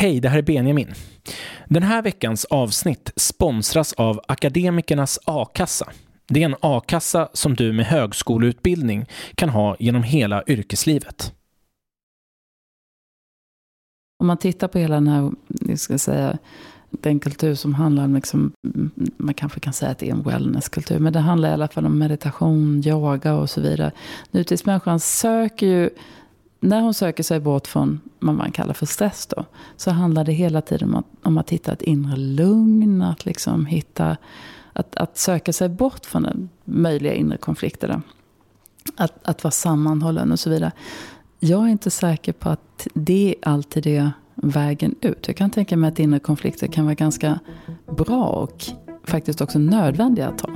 Hej, det här är Benjamin. Den här veckans avsnitt sponsras av Akademikernas a-kassa. Det är en a-kassa som du med högskoleutbildning kan ha genom hela yrkeslivet. Om man tittar på hela den här, jag ska säga, den kultur som handlar om, liksom, man kanske kan säga att det är en wellnesskultur, men det handlar i alla fall om meditation, yoga och så vidare. Nutidsmänniskan söker ju när hon söker sig bort från vad man kallar för stress då, så handlar det hela tiden om att, om att hitta ett inre lugn, att liksom hitta, att, att söka sig bort från den möjliga inre konflikterna. Att, att vara sammanhållen och så vidare. Jag är inte säker på att det alltid är vägen ut. Jag kan tänka mig att inre konflikter kan vara ganska bra och faktiskt också nödvändiga att ta.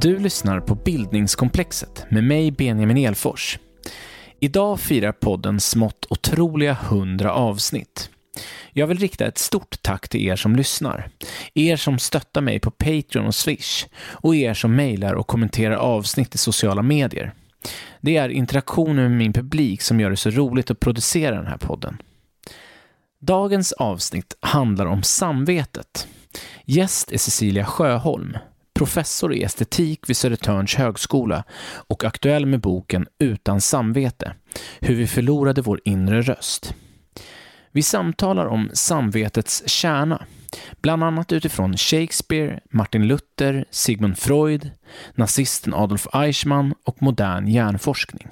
Du lyssnar på Bildningskomplexet med mig Benjamin Elfors. Idag firar podden smått otroliga hundra avsnitt. Jag vill rikta ett stort tack till er som lyssnar. Er som stöttar mig på Patreon och Swish och er som mejlar och kommenterar avsnitt i sociala medier. Det är interaktionen med min publik som gör det så roligt att producera den här podden. Dagens avsnitt handlar om samvetet. Gäst är Cecilia Sjöholm, professor i estetik vid Södertörns högskola och aktuell med boken Utan samvete, hur vi förlorade vår inre röst. Vi samtalar om samvetets kärna, bland annat utifrån Shakespeare, Martin Luther, Sigmund Freud, nazisten Adolf Eichmann och modern hjärnforskning.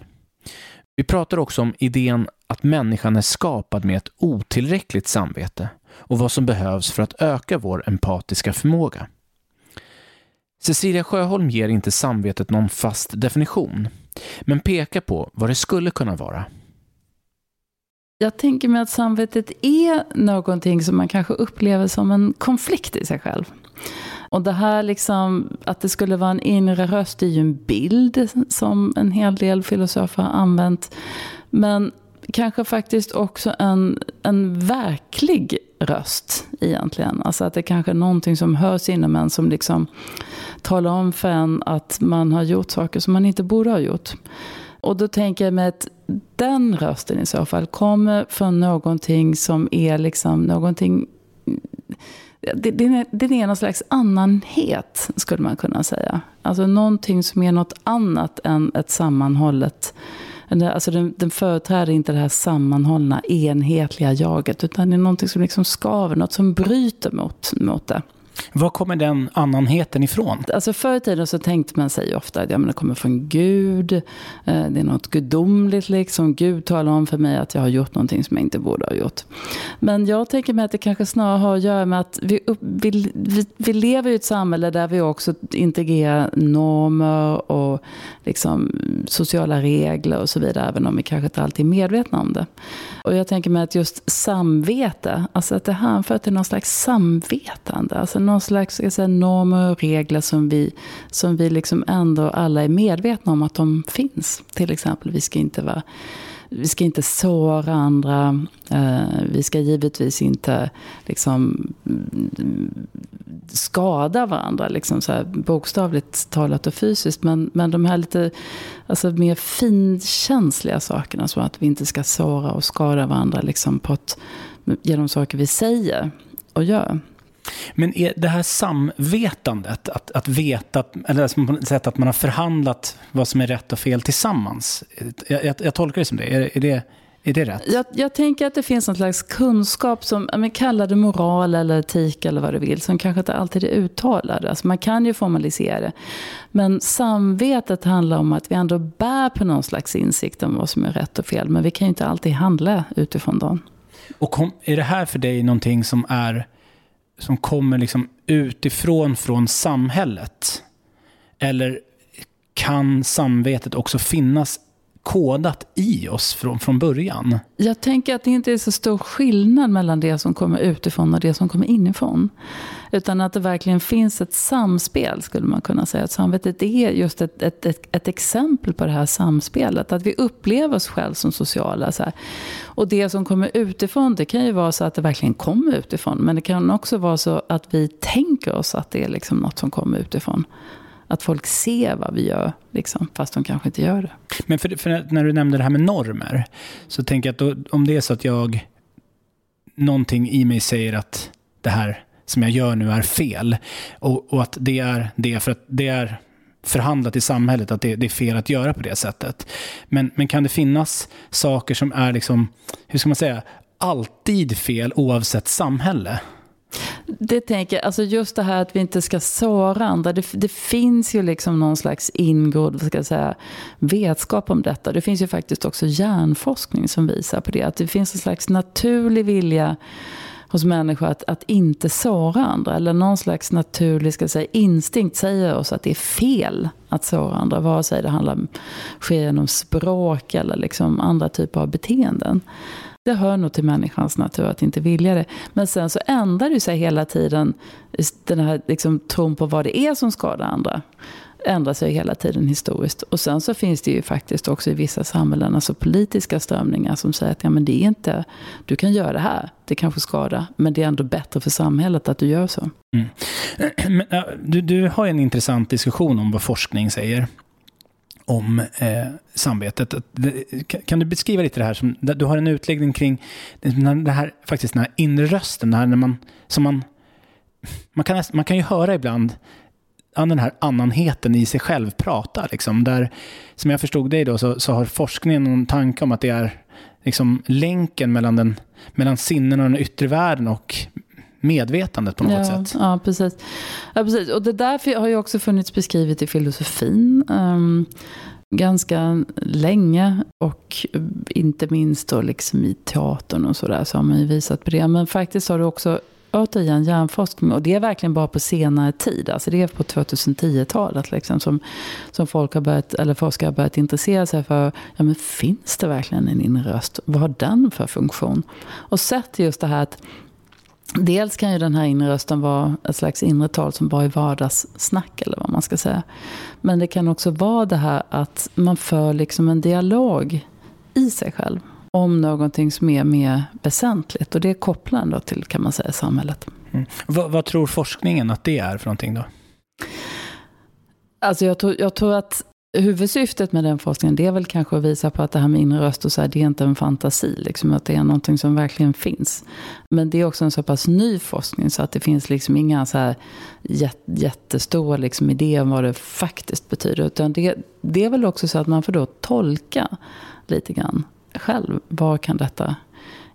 Vi pratar också om idén att människan är skapad med ett otillräckligt samvete och vad som behövs för att öka vår empatiska förmåga. Cecilia Sjöholm ger inte samvetet någon fast definition, men pekar på vad det skulle kunna vara. Jag tänker mig att samvetet är någonting som man kanske upplever som en konflikt i sig själv. Och det här liksom, att det skulle vara en inre röst är ju en bild som en hel del filosofer har använt. Men kanske faktiskt också en, en verklig röst egentligen. Alltså att det kanske är någonting som hörs inom en som liksom talar om för en att man har gjort saker som man inte borde ha gjort. Och då tänker jag mig att den rösten i så fall kommer från någonting som är liksom någonting det, det, det är någon slags annanhet, skulle man kunna säga. Alltså någonting som är något annat än ett sammanhållet Alltså den, den företräder inte det här sammanhållna, enhetliga jaget. Utan det är någonting som liksom skaver, något som bryter mot, mot det. Var kommer den annanheten ifrån? Alltså förr i tiden så tänkte man sig ofta att ja, men det kommer från Gud. Eh, det är något gudomligt liksom. Gud talar om för mig att jag har gjort någonting som jag inte borde ha gjort. Men jag tänker mig att det kanske snarare har att göra med att vi, upp, vi, vi, vi lever i ett samhälle där vi också integrerar normer och liksom sociala regler och så vidare. Även om vi kanske inte alltid är medvetna om det. Och jag tänker mig att just samvete, alltså att det hänför till någon slags samvetande. Alltså någon slags ska säga, normer och regler som vi, som vi liksom ändå alla är medvetna om att de finns. Till exempel, vi ska inte vara vi ska inte såra andra. Eh, vi ska givetvis inte liksom, mm, skada varandra, liksom så här, bokstavligt talat och fysiskt. Men, men de här lite alltså, mer finkänsliga sakerna, som att vi inte ska såra och skada varandra liksom, på ett, genom saker vi säger och gör. Men är det här samvetandet, att, att veta, eller på något sätt att man har förhandlat vad som är rätt och fel tillsammans. Jag, jag, jag tolkar det som det. Är, är det. Är det rätt? Jag, jag, tänker att det finns någon slags kunskap som, men kalla det moral eller etik eller vad du vill, som kanske inte alltid är uttalad. Alltså man kan ju formalisera det. Men samvetet handlar om att vi ändå bär på någon slags insikt om vad som är rätt och fel. Men vi kan ju inte alltid handla utifrån dem. Och kom, är det här för dig någonting som är som kommer liksom utifrån från samhället? Eller kan samvetet också finnas kodat i oss från, från början. Jag tänker att det inte är så stor skillnad mellan det som kommer utifrån och det som kommer inifrån. Utan att det verkligen finns ett samspel, skulle man kunna säga. Att samvetet är just ett, ett, ett, ett exempel på det här samspelet. Att vi upplever oss själva som sociala. Så här. Och det som kommer utifrån, det kan ju vara så att det verkligen kommer utifrån. Men det kan också vara så att vi tänker oss att det är liksom något som kommer utifrån. Att folk ser vad vi gör, liksom, fast de kanske inte gör det. Men för, för när du nämnde det här med normer, så tänker jag att då, om det är så att jag, någonting i mig säger att det här som jag gör nu är fel, och, och att det är det för att det är förhandlat i samhället att det, det, är fel att göra på det sättet. Men, men kan det finnas saker som är, liksom, hur ska man säga, alltid fel oavsett samhälle? Det tänker jag, alltså just det här att vi inte ska såra andra. Det, det finns ju liksom någon slags ingrodd ska jag säga, vetskap om detta. Det finns ju faktiskt också hjärnforskning som visar på det. Att det finns en slags naturlig vilja hos människor att, att inte såra andra. Eller någon slags naturlig ska säga, instinkt säger oss att det är fel att såra andra. Vare sig det handlar sker genom språk eller liksom andra typer av beteenden. Det hör nog till människans natur att inte vilja det. Men sen så ändrar det sig hela tiden, den här liksom, tron på vad det är som skadar andra ändrar sig hela tiden historiskt. Och sen så finns det ju faktiskt också i vissa samhällen alltså politiska strömningar som säger att ja, men det är inte, du kan göra det här, det kanske skadar, men det är ändå bättre för samhället att du gör så. Mm. Men, du, du har en intressant diskussion om vad forskning säger om eh, samvetet. Kan du beskriva lite det här? Som, du har en utläggning kring det här, faktiskt den här inre rösten, det här när man, som man, man, kan, man kan ju höra ibland den här annanheten i sig själv prata. Liksom, där, som jag förstod dig då, så, så har forskningen någon tanke om att det är liksom, länken mellan, den, mellan sinnen och den yttre världen och medvetandet på något ja, sätt. Ja precis. ja, precis. Och det där har ju också funnits beskrivet i filosofin. Um, ganska länge och inte minst då liksom i teatern och sådär så har man ju visat på det. Men faktiskt har det också återigen hjärnforskning och det är verkligen bara på senare tid. Alltså det är på 2010-talet liksom, som, som folk har börjat, eller forskare har börjat intressera sig för, ja men finns det verkligen en inre röst? Vad har den för funktion? Och sett just det här att Dels kan ju den här inre rösten vara ett slags inre tal som bara är vardagssnack eller vad man ska säga. Men det kan också vara det här att man för liksom en dialog i sig själv om någonting som är mer väsentligt. Och det kopplar ändå till, kan man säga, samhället. Mm. Vad, vad, tror forskningen att det är för någonting då? Alltså jag tror, jag tror att huvudsyftet med den forskningen det är väl kanske att visa på att det här med inre röst och så här, det är inte en fantasi. Liksom, att det är någonting som verkligen finns. Men det är också en så pass ny forskning så att det finns liksom inga så här jättestora liksom, idéer om vad det faktiskt betyder. Utan det, det är väl också så att man får då tolka lite grann själv. Vad kan detta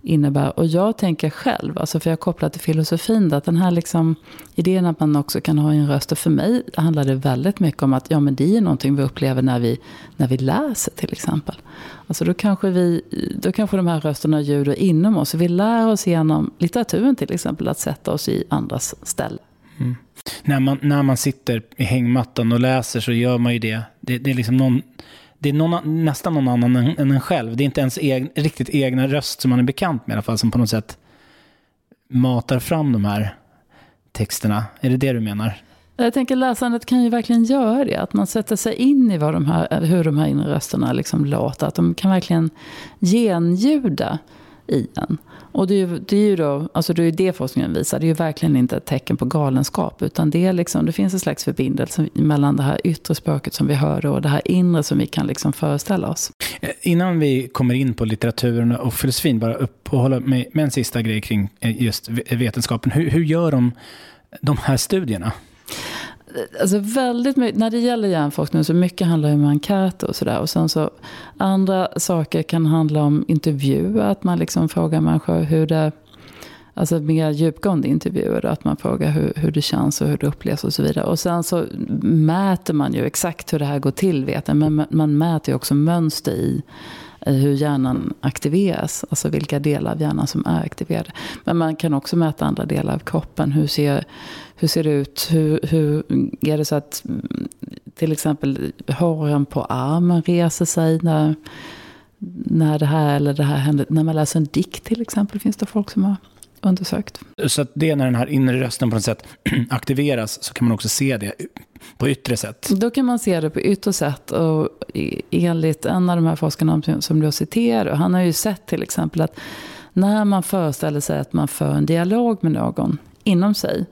innebära? Och jag tänker själv, alltså för jag kopplar till filosofin, att den här liksom, idén att man också kan ha en röst. Och för mig handlar det väldigt mycket om att ja, men det är någonting vi upplever när vi, när vi läser till exempel. Alltså då kanske, vi, då kanske de här rösterna ljuder inom oss. Vi lär oss genom litteraturen till exempel att sätta oss i andras ställe. Mm. När, man, när man sitter i hängmattan och läser så gör man ju det. Det, det är liksom någon det är någon, nästan någon annan än, än en själv. Det är inte ens egen, riktigt egna röst som man är bekant med i alla fall, som på något sätt matar fram de här texterna. Är det det du menar? Jag tänker läsandet kan ju verkligen göra det. Att man sätter sig in i vad de här, hur de här inre rösterna liksom låter. Att de kan verkligen genljuda i en. Och det är ju, det är ju då, alltså det är det forskningen visar, det är ju verkligen inte ett tecken på galenskap. Utan det, är liksom, det finns en slags förbindelse mellan det här yttre språket som vi hör och det här inre som vi kan liksom föreställa oss. Eh, innan vi kommer in på litteraturen och filosofin, bara uppehålla mig med en sista grej kring eh, just vetenskapen. Hur, hur gör de de här studierna? Alltså väldigt mycket, när det gäller hjärnforskning så mycket handlar det om enkäter och sådär. Och sen så andra saker kan handla om intervjuer, att man liksom frågar människor hur det, alltså mer djupgående intervjuer, att man frågar hur, hur det känns och hur det upplevs och så vidare. Och sen så mäter man ju exakt hur det här går till, vet jag, men man mäter ju också mönster i hur hjärnan aktiveras, alltså vilka delar av hjärnan som är aktiverade. Men man kan också mäta andra delar av kroppen. Hur ser, hur ser det ut? Hur, hur är det så att till exempel håren på armen reser sig när, när det här eller det här händer. När man läser en dikt till exempel finns det folk som har undersökt. Så det är när den här inre rösten på något sätt aktiveras så kan man också se det på yttre sätt? Då kan man se det på yttre sätt. Och enligt en av de här forskarna som du citerar, han har ju sett till exempel att när man föreställer sig att man för en dialog med någon inom sig,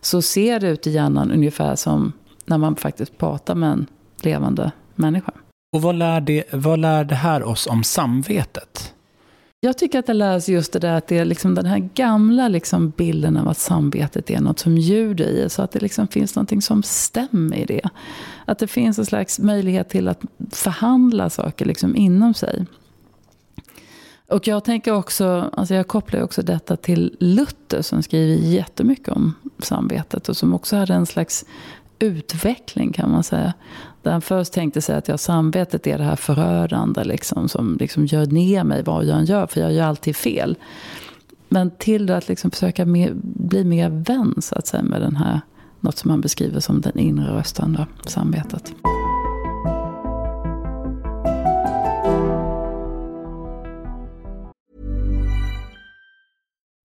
så ser det ut i hjärnan ungefär som när man faktiskt pratar med en levande människa. Och vad lär det, vad lär det här oss om samvetet? Jag tycker att det lär sig just det där att det är liksom den här gamla liksom bilden av att samvetet är något som ljuder i. Så att det liksom finns något som stämmer i det. Att det finns en slags möjlighet till att förhandla saker liksom inom sig. Och jag tänker också, alltså jag kopplar också detta till Luther som skriver jättemycket om samvetet. Och som också hade en slags utveckling kan man säga. Där han först tänkte sig att ja, samvetet är det här förödande liksom, som liksom gör ner mig vad jag än gör, för jag gör alltid fel. Men till att liksom försöka mer, bli mer vän så att säga, med den här, något som han beskriver som den inre rösten, då, samvetet.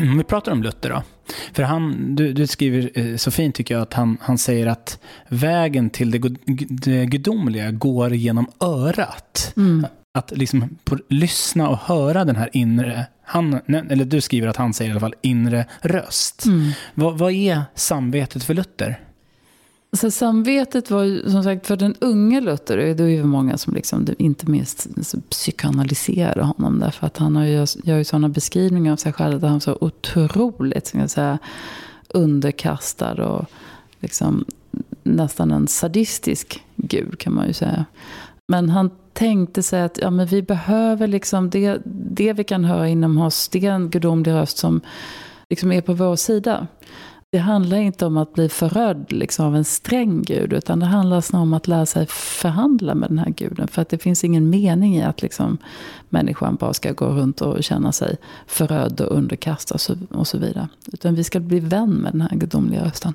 Om vi pratar om Luther då. För han, du, du, skriver eh, så fint tycker jag att han, han säger att vägen till det, det gudomliga går genom örat. Mm. Att liksom på, lyssna och höra den här inre, han, eller du skriver att han säger i alla fall inre röst. Mm. Vad, vad är samvetet för Luther? Så samvetet var ju, som sagt, för den unge Luther, det är ju många som liksom, inte minst psykoanalyserar honom. Därför att han har ju, gör ju sådana beskrivningar av sig själv, där han är så otroligt, ska jag säga, underkastad och liksom nästan en sadistisk gud kan man ju säga. Men han tänkte sig att ja, men vi behöver liksom det, det vi kan höra inom oss, det är en gudomlig röst som liksom är på vår sida. Det handlar inte om att bli förrödd liksom, av en sträng gud, utan det handlar snarare om att lära sig förhandla med den här guden. För att det finns ingen mening i att liksom, människan bara ska gå runt och känna sig förrödd och underkastad och så vidare. Utan vi ska bli vän med den här gudomliga rösten.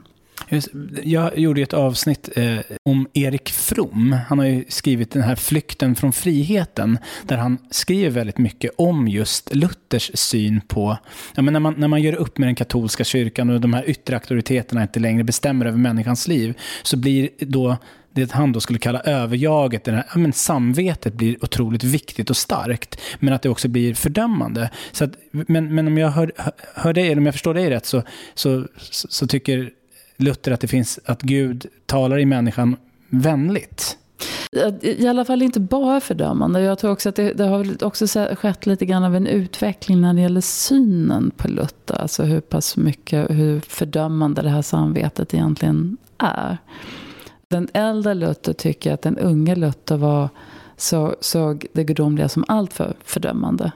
Jag gjorde ett avsnitt eh, om Erik From. Han har ju skrivit den här Flykten från friheten, där han skriver väldigt mycket om just Luthers syn på, ja, men när, man, när man gör upp med den katolska kyrkan och de här yttre auktoriteterna inte längre bestämmer över människans liv, så blir då det han då skulle kalla överjaget, det här, ja, men samvetet blir otroligt viktigt och starkt, men att det också blir fördömande. Så att, men, men om jag hör, hör dig, eller om jag förstår dig rätt, så, så, så tycker Luther att det finns, att Gud talar i människan vänligt. I alla fall inte bara fördömande. Jag tror också att det, det, har också skett lite grann av en utveckling när det gäller synen på Luther. Alltså hur pass mycket, hur fördömande det här samvetet egentligen är. Den äldre Luther tycker att den unge Luther var, så, såg det gudomliga som alltför fördömande.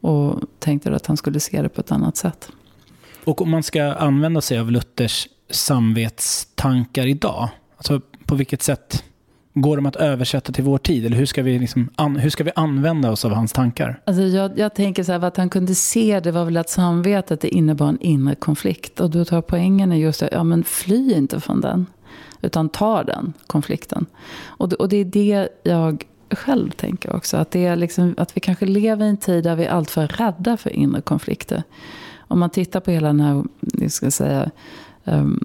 Och tänkte att han skulle se det på ett annat sätt. Och om man ska använda sig av Luthers samvetstankar idag, alltså på vilket sätt går de att översätta till vår tid? Eller hur ska vi, liksom, an, hur ska vi använda oss av hans tankar? Alltså jag, jag tänker så här, att han kunde se det var väl att samvetet det innebar en inre konflikt. Och du tar poängen är just det. ja men fly inte från den. Utan ta den konflikten. Och det, och det är det jag själv tänker också. Att, det är liksom, att vi kanske lever i en tid där vi är alltför rädda för inre konflikter. Om man tittar på hela den här, jag ska säga, Ehm,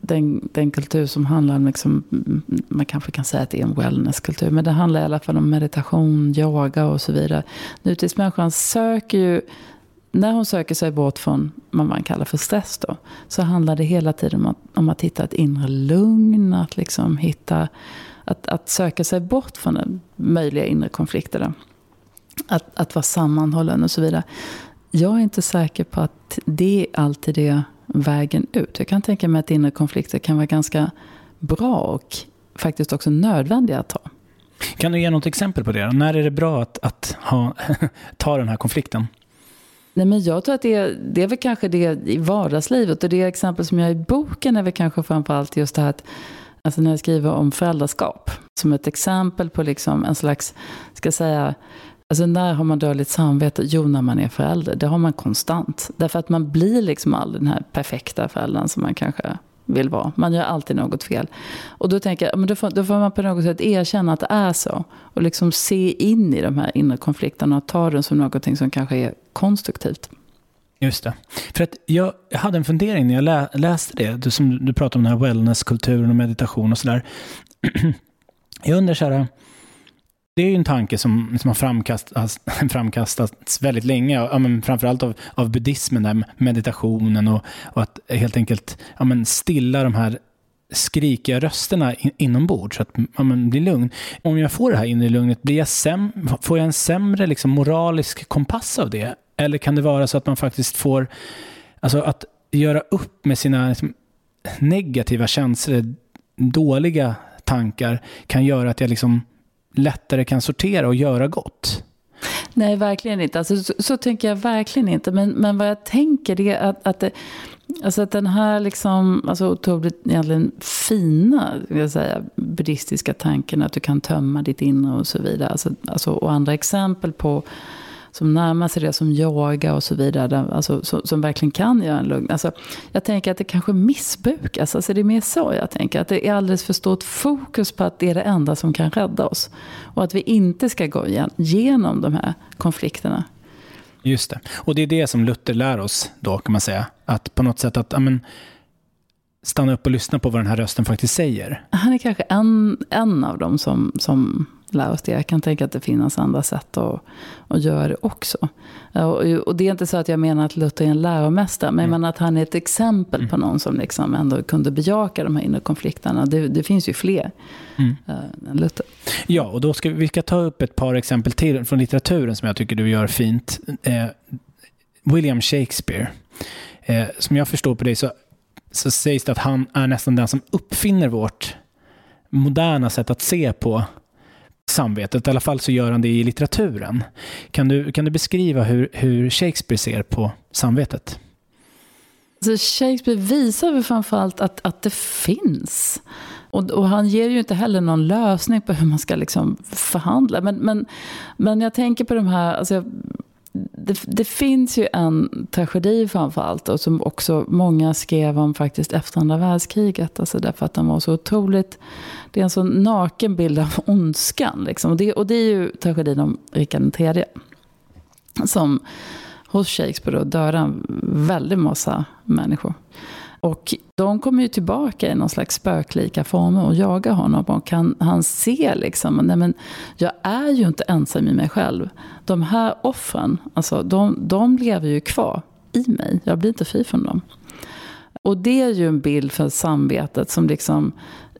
den, den kultur som handlar om, liksom, man kanske kan säga att det är en wellnesskultur, men det handlar i alla fall om meditation, yoga och så vidare. Nutidsmänniskan söker ju, när hon söker sig bort från vad man kallar för stress då, så handlar det hela tiden om att, om att hitta ett inre lugn, att liksom hitta, att, att söka sig bort från den möjliga inre konflikterna. Att, att vara sammanhållen och så vidare. Jag är inte säker på att det alltid är vägen ut. Jag kan tänka mig att inre konflikter kan vara ganska bra och faktiskt också nödvändiga att ta. Kan du ge något exempel på det? När är det bra att, att ha, ta den här konflikten? Nej, men jag tror att det är, det är väl kanske det i vardagslivet. Och det exempel som jag har i boken är väl kanske framförallt just det här att alltså när jag skriver om föräldraskap. Som ett exempel på liksom en slags, ska säga, Alltså när har man dåligt samvete? Jo, när man är förälder. Det har man konstant. Därför att man blir liksom aldrig den här perfekta föräldern som man kanske vill vara. Man gör alltid något fel. Och då tänker jag, men då får, då får man på något sätt erkänna att det är så. Och liksom se in i de här inre konflikterna och ta den som något som kanske är konstruktivt. Just det. För att jag hade en fundering när jag lä läste det, du, som du pratade om den här wellnesskulturen och meditation och sådär. jag undrar så här, det är ju en tanke som, som har framkastats, framkastats väldigt länge, ja, men framförallt av, av buddhismen, där meditationen och, och att helt enkelt ja, men stilla de här skrikiga rösterna in, inombords så att man blir lugn. Om jag får det här inre lugnet, blir jag säm, får jag en sämre liksom, moralisk kompass av det? Eller kan det vara så att man faktiskt får, alltså att göra upp med sina liksom, negativa känslor, dåliga tankar, kan göra att jag liksom lättare kan sortera och göra gott? Nej, verkligen inte. Alltså, så, så, tänker jag verkligen inte. Men, men vad jag tänker är att, att, det, alltså att den här liksom, alltså otroligt egentligen fina jag säga, buddhistiska tanken att du kan tömma ditt inre och så vidare. Alltså, alltså, och andra exempel på som närmar sig det som yoga och så vidare. Alltså, som, som verkligen kan göra en lugn. Alltså, jag tänker att det kanske missbrukas. Alltså, det är mer så jag tänker. Att det är alldeles för stort fokus på att det är det enda som kan rädda oss. Och att vi inte ska gå igenom de här konflikterna. Just det. Och det är det som Luther lär oss då, kan man säga. Att på något sätt att, amen, stanna upp och lyssna på vad den här rösten faktiskt säger. Han är kanske en, en av dem som, som lär oss det. Jag kan tänka att det finns andra sätt att, att göra det också. Och, och, det är inte så att jag menar att Luther är en läromästare, men jag mm. menar att han är ett exempel mm. på någon som liksom ändå kunde bejaka de här inre konflikterna. Det, det finns ju fler mm. äh, än Luther. Ja, och då ska vi ska ta upp ett par exempel till från litteraturen som jag tycker du gör fint. Eh, William Shakespeare. Eh, som jag förstår på dig så, så sägs det att han är nästan den som uppfinner vårt moderna sätt att se på samvetet. I alla fall så gör han det i litteraturen. Kan du, kan du beskriva hur, hur Shakespeare ser på samvetet? Alltså Shakespeare visar väl framförallt att, att det finns. Och, och, han ger ju inte heller någon lösning på hur man ska liksom förhandla. Men, men, men jag tänker på de här, alltså det, det, finns ju en tragedi framförallt och som också många skrev om faktiskt efter andra världskriget. Alltså därför att den var så otroligt, det är en så naken bild av ondskan. Liksom. Och, det, och det är ju tragedin om Rikard III. Som hos Shakespeare då en väldig massa människor. Och de kommer ju tillbaka i någon slags spöklika former och jagar honom. Och han, han ser liksom, nej men jag är ju inte ensam i mig själv. De här offren, alltså de, de lever ju kvar i mig. Jag blir inte fri från dem. Och det är ju en bild för samvetet som liksom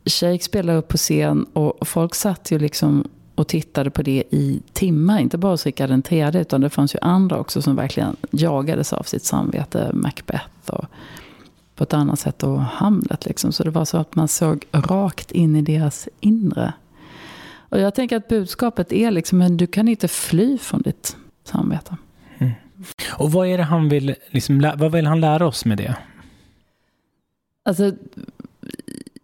Shakespeare la upp på scen och folk satt ju liksom och tittade på det i timmar. Inte bara hos Rikard III utan det fanns ju andra också som verkligen jagades av sitt samvete. Macbeth och på ett annat sätt och Hamlet. Liksom. Så det var så att man såg rakt in i deras inre. Och jag tänker att budskapet är liksom, men du kan inte fly från ditt samvete. Mm. Och vad är det han vill, liksom, vad vill han lära oss med det? Alltså,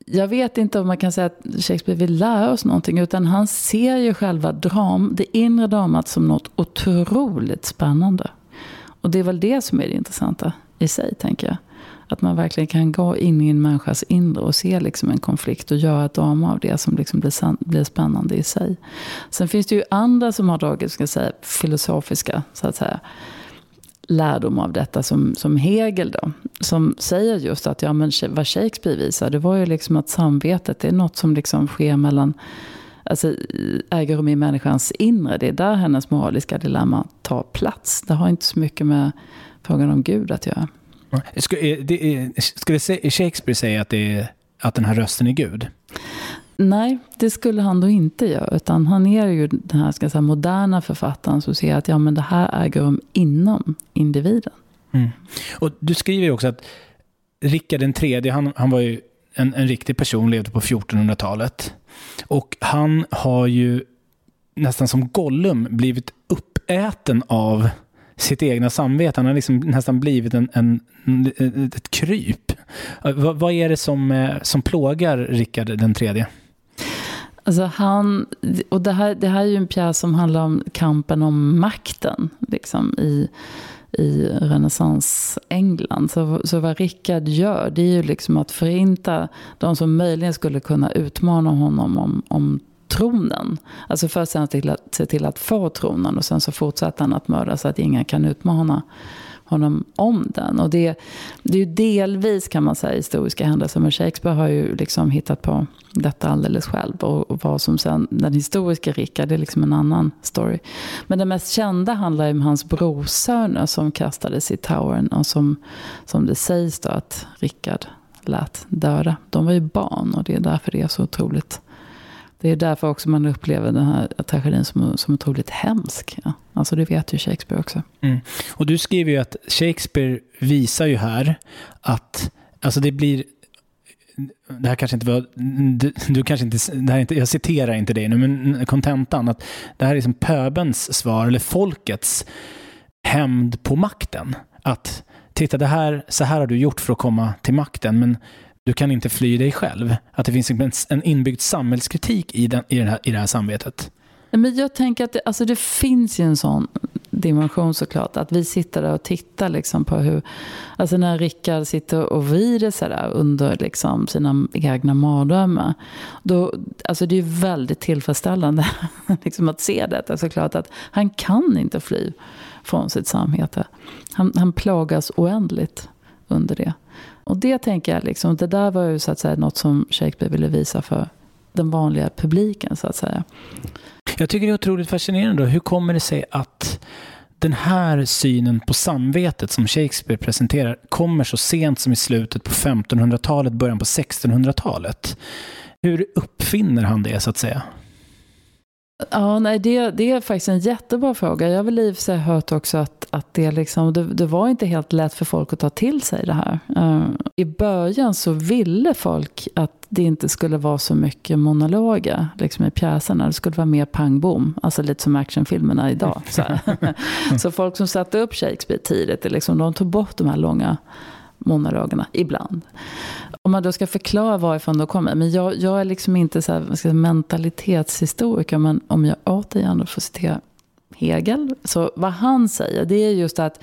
jag vet inte om man kan säga att Shakespeare vill lära oss någonting. Utan han ser ju själva dram, det inre dramat som något otroligt spännande. Och det är väl det som är det intressanta i sig, tänker jag. Att man verkligen kan gå in i en människas inre och se liksom en konflikt och göra ett drama av det som liksom blir, blir spännande i sig. Sen finns det ju andra som har dragit ska säga, filosofiska så att säga, lärdom av detta som, som Hegel då. Som säger just att ja, men vad Shakespeare visar det var ju liksom att samvetet är något som liksom sker mellan Alltså äger rum i människans inre. Det är där hennes moraliska dilemma tar plats. Det har inte så mycket med frågan om Gud att göra. Det, ska det, Shakespeare säga att, det är, att den här rösten är Gud? Nej, det skulle han då inte göra. Utan han är ju den här ska säga, moderna författaren som ser att ja, men det här äger rum inom individen. Mm. Och du skriver ju också att Rickard tredje, han, han var ju en, en riktig person, levde på 1400-talet. Och han har ju nästan som Gollum blivit uppäten av sitt egna samvete. Han har liksom nästan blivit en, en, ett kryp. Eh, vad, vad är det som, eh, som plågar Rickard den tredje? Alltså han, och det här, det här är ju en pjäs som handlar om kampen om makten liksom, i, i renässans England. Så, så vad Rickard gör det är ju liksom att förinta de som möjligen skulle kunna utmana honom om, om tronen. Alltså först sen till att, se till att få tronen och sen så fortsätter han att mörda så att ingen kan utmana honom om den. Och det, det är ju delvis kan man säga historiska händelser. Men Shakespeare har ju liksom hittat på detta alldeles själv. Och, och vad som sen, den historiska Rickard, är liksom en annan story. Men det mest kända handlar ju om hans brorsöner som kastades i towern. Och som, som det sägs då att Rickard lät döda. De var ju barn och det är därför det är så otroligt det är därför också man upplever den här tragedin som, som otroligt hemsk. Ja. Alltså det vet ju Shakespeare också. Mm. Och du skriver ju att Shakespeare visar ju här att alltså det blir det här kanske inte var, du, du kanske inte, det här inte, jag citerar inte dig nu, men kontentan att det här är som pöbens svar, eller folkets hämnd på makten. Att titta, det här, så här har du gjort för att komma till makten, men du kan inte fly dig själv. Att det finns en inbyggd samhällskritik i, den, i, den här, i det här samvetet. Men jag tänker att det, alltså det finns ju en sån dimension såklart. Att vi sitter där och tittar liksom på hur, alltså när Rickard sitter och vrider sig där under liksom sina egna mardrömmar. Då, alltså det är väldigt tillfredsställande liksom att se detta såklart. Att han kan inte fly från sitt samvete. Han, han plågas oändligt under det. Och det tänker jag, liksom, det där var ju så att säga något som Shakespeare ville visa för den vanliga publiken så att säga. Jag tycker det är otroligt fascinerande. Då. Hur kommer det sig att den här synen på samvetet som Shakespeare presenterar kommer så sent som i slutet på 1500-talet, början på 1600-talet? Hur uppfinner han det så att säga? Ja, nej, det, det är faktiskt en jättebra fråga. Jag har väl i sig hört också att, att det, liksom, det, det, var inte helt lätt för folk att ta till sig det här. Uh, I början så ville folk att det inte skulle vara så mycket monologer liksom i pjäserna. Det skulle vara mer pang bom, alltså lite som actionfilmerna idag. Så, så folk som satte upp Shakespeare tidigt, liksom, de tog bort de här långa monologerna ibland. Om man då ska förklara varifrån de kommer. Men jag, jag är liksom inte så här, säga, mentalitetshistoriker. Men om jag återigen får citera Hegel. Så vad han säger det är just att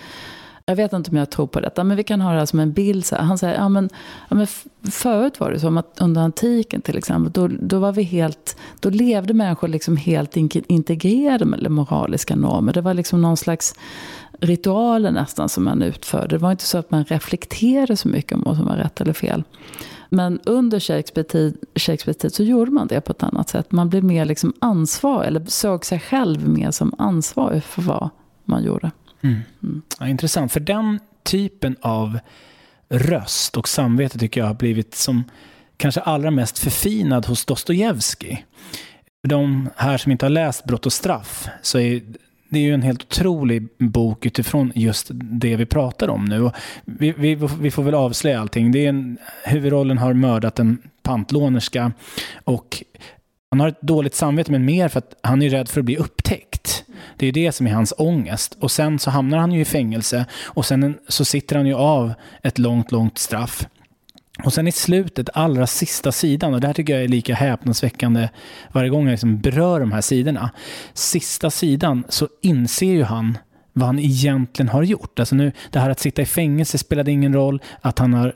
jag vet inte om jag tror på detta, men vi kan ha det här som en bild. Så här. Han säger, ja men, ja men förut var det som att under antiken till exempel, då, då var vi helt, då levde människor liksom helt integrerade med moraliska normer. Det var liksom någon slags ritualer nästan som man utförde. Det var inte så att man reflekterade så mycket om vad som var rätt eller fel. Men under Shakespeare tid, Shakespeare tid så gjorde man det på ett annat sätt. Man blev mer liksom ansvarig, eller såg sig själv mer som ansvarig för vad man gjorde. Mm. Mm. Ja, intressant, för den typen av röst och samvete tycker jag har blivit som kanske allra mest förfinad hos Dostojevskij. För de här som inte har läst Brott och straff så är det är ju en helt otrolig bok utifrån just det vi pratar om nu. Vi, vi, vi, får väl avslöja allting. Det är en, huvudrollen har mördat en pantlånerska och han har ett dåligt samvete men mer för att han är rädd för att bli upptäckt. Det är det som är hans ångest. Och sen så hamnar han ju i fängelse och sen så sitter han ju av ett långt, långt straff. Och sen i slutet, allra sista sidan, och det här tycker jag är lika häpnadsväckande varje gång jag liksom berör de här sidorna. Sista sidan så inser ju han vad han egentligen har gjort. Alltså nu, det här att sitta i fängelse spelade ingen roll, att han har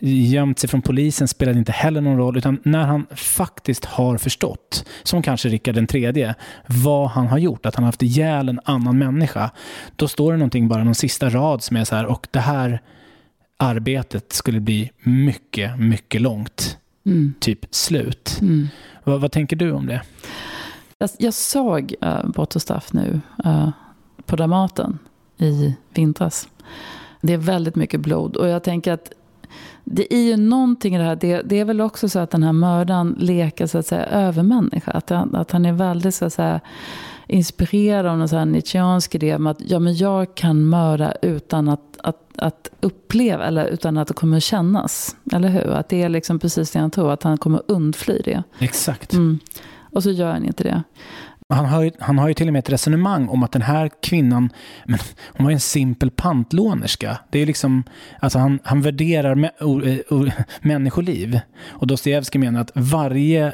gömt sig från polisen spelade inte heller någon roll, utan när han faktiskt har förstått, som kanske Rickard den tredje, vad han har gjort, att han har haft ihjäl en annan människa, då står det någonting, bara någon sista rad som är så här, och det här arbetet skulle bli mycket, mycket långt. Mm. Typ slut. Mm. Vad, vad, tänker du om det? Jag, jag såg uh, Brott och straff nu uh, på Dramaten i vintras. Det är väldigt mycket blod och jag tänker att det är ju någonting i det här. Det, det är väl också så att den här mördaren leker så att säga övermänniska. Att, att han är väldigt så att säga inspirerad av någon nietzscheansk idé om att ja, men jag kan mörda utan att, att, att uppleva, eller utan att det kommer kännas. Eller hur? Att det är liksom precis det han tror, att han kommer undfly det. Exakt. Mm. Och så gör han inte det. Han har, ju, han har ju till och med ett resonemang om att den här kvinnan, men hon var ju en simpel pantlånerska. Det är liksom, alltså han, han värderar mä, o, o, människoliv. Och Dostojevskij menar att varje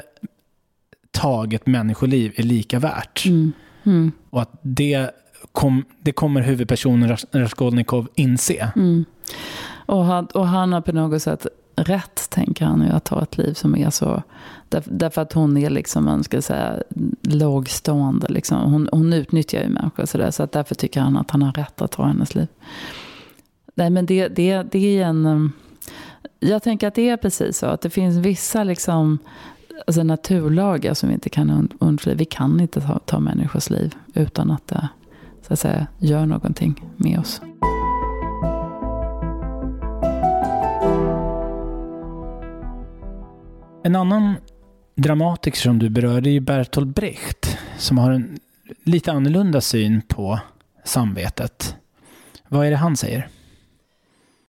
taget människoliv är lika värt. Mm. Mm. Och att det, kom, det kommer huvudpersonen Raskolnikov inse. Mm. Och, han, och han har på något sätt rätt, tänker han, att ta ett liv som är så... Där, därför att hon är liksom, man ska säga, lågstående. Liksom. Hon, hon utnyttjar ju människor sådär, så att därför tycker han att han har rätt att ta hennes liv. Nej, men det, det, det är en... Jag tänker att det är precis så, att det finns vissa liksom alltså naturlagar som vi inte kan undfly. Vi kan inte ta, ta människors liv utan att det så att säga, gör någonting med oss. En annan dramatiker som du berörde är Bertolt Brecht som har en lite annorlunda syn på samvetet. Vad är det han säger?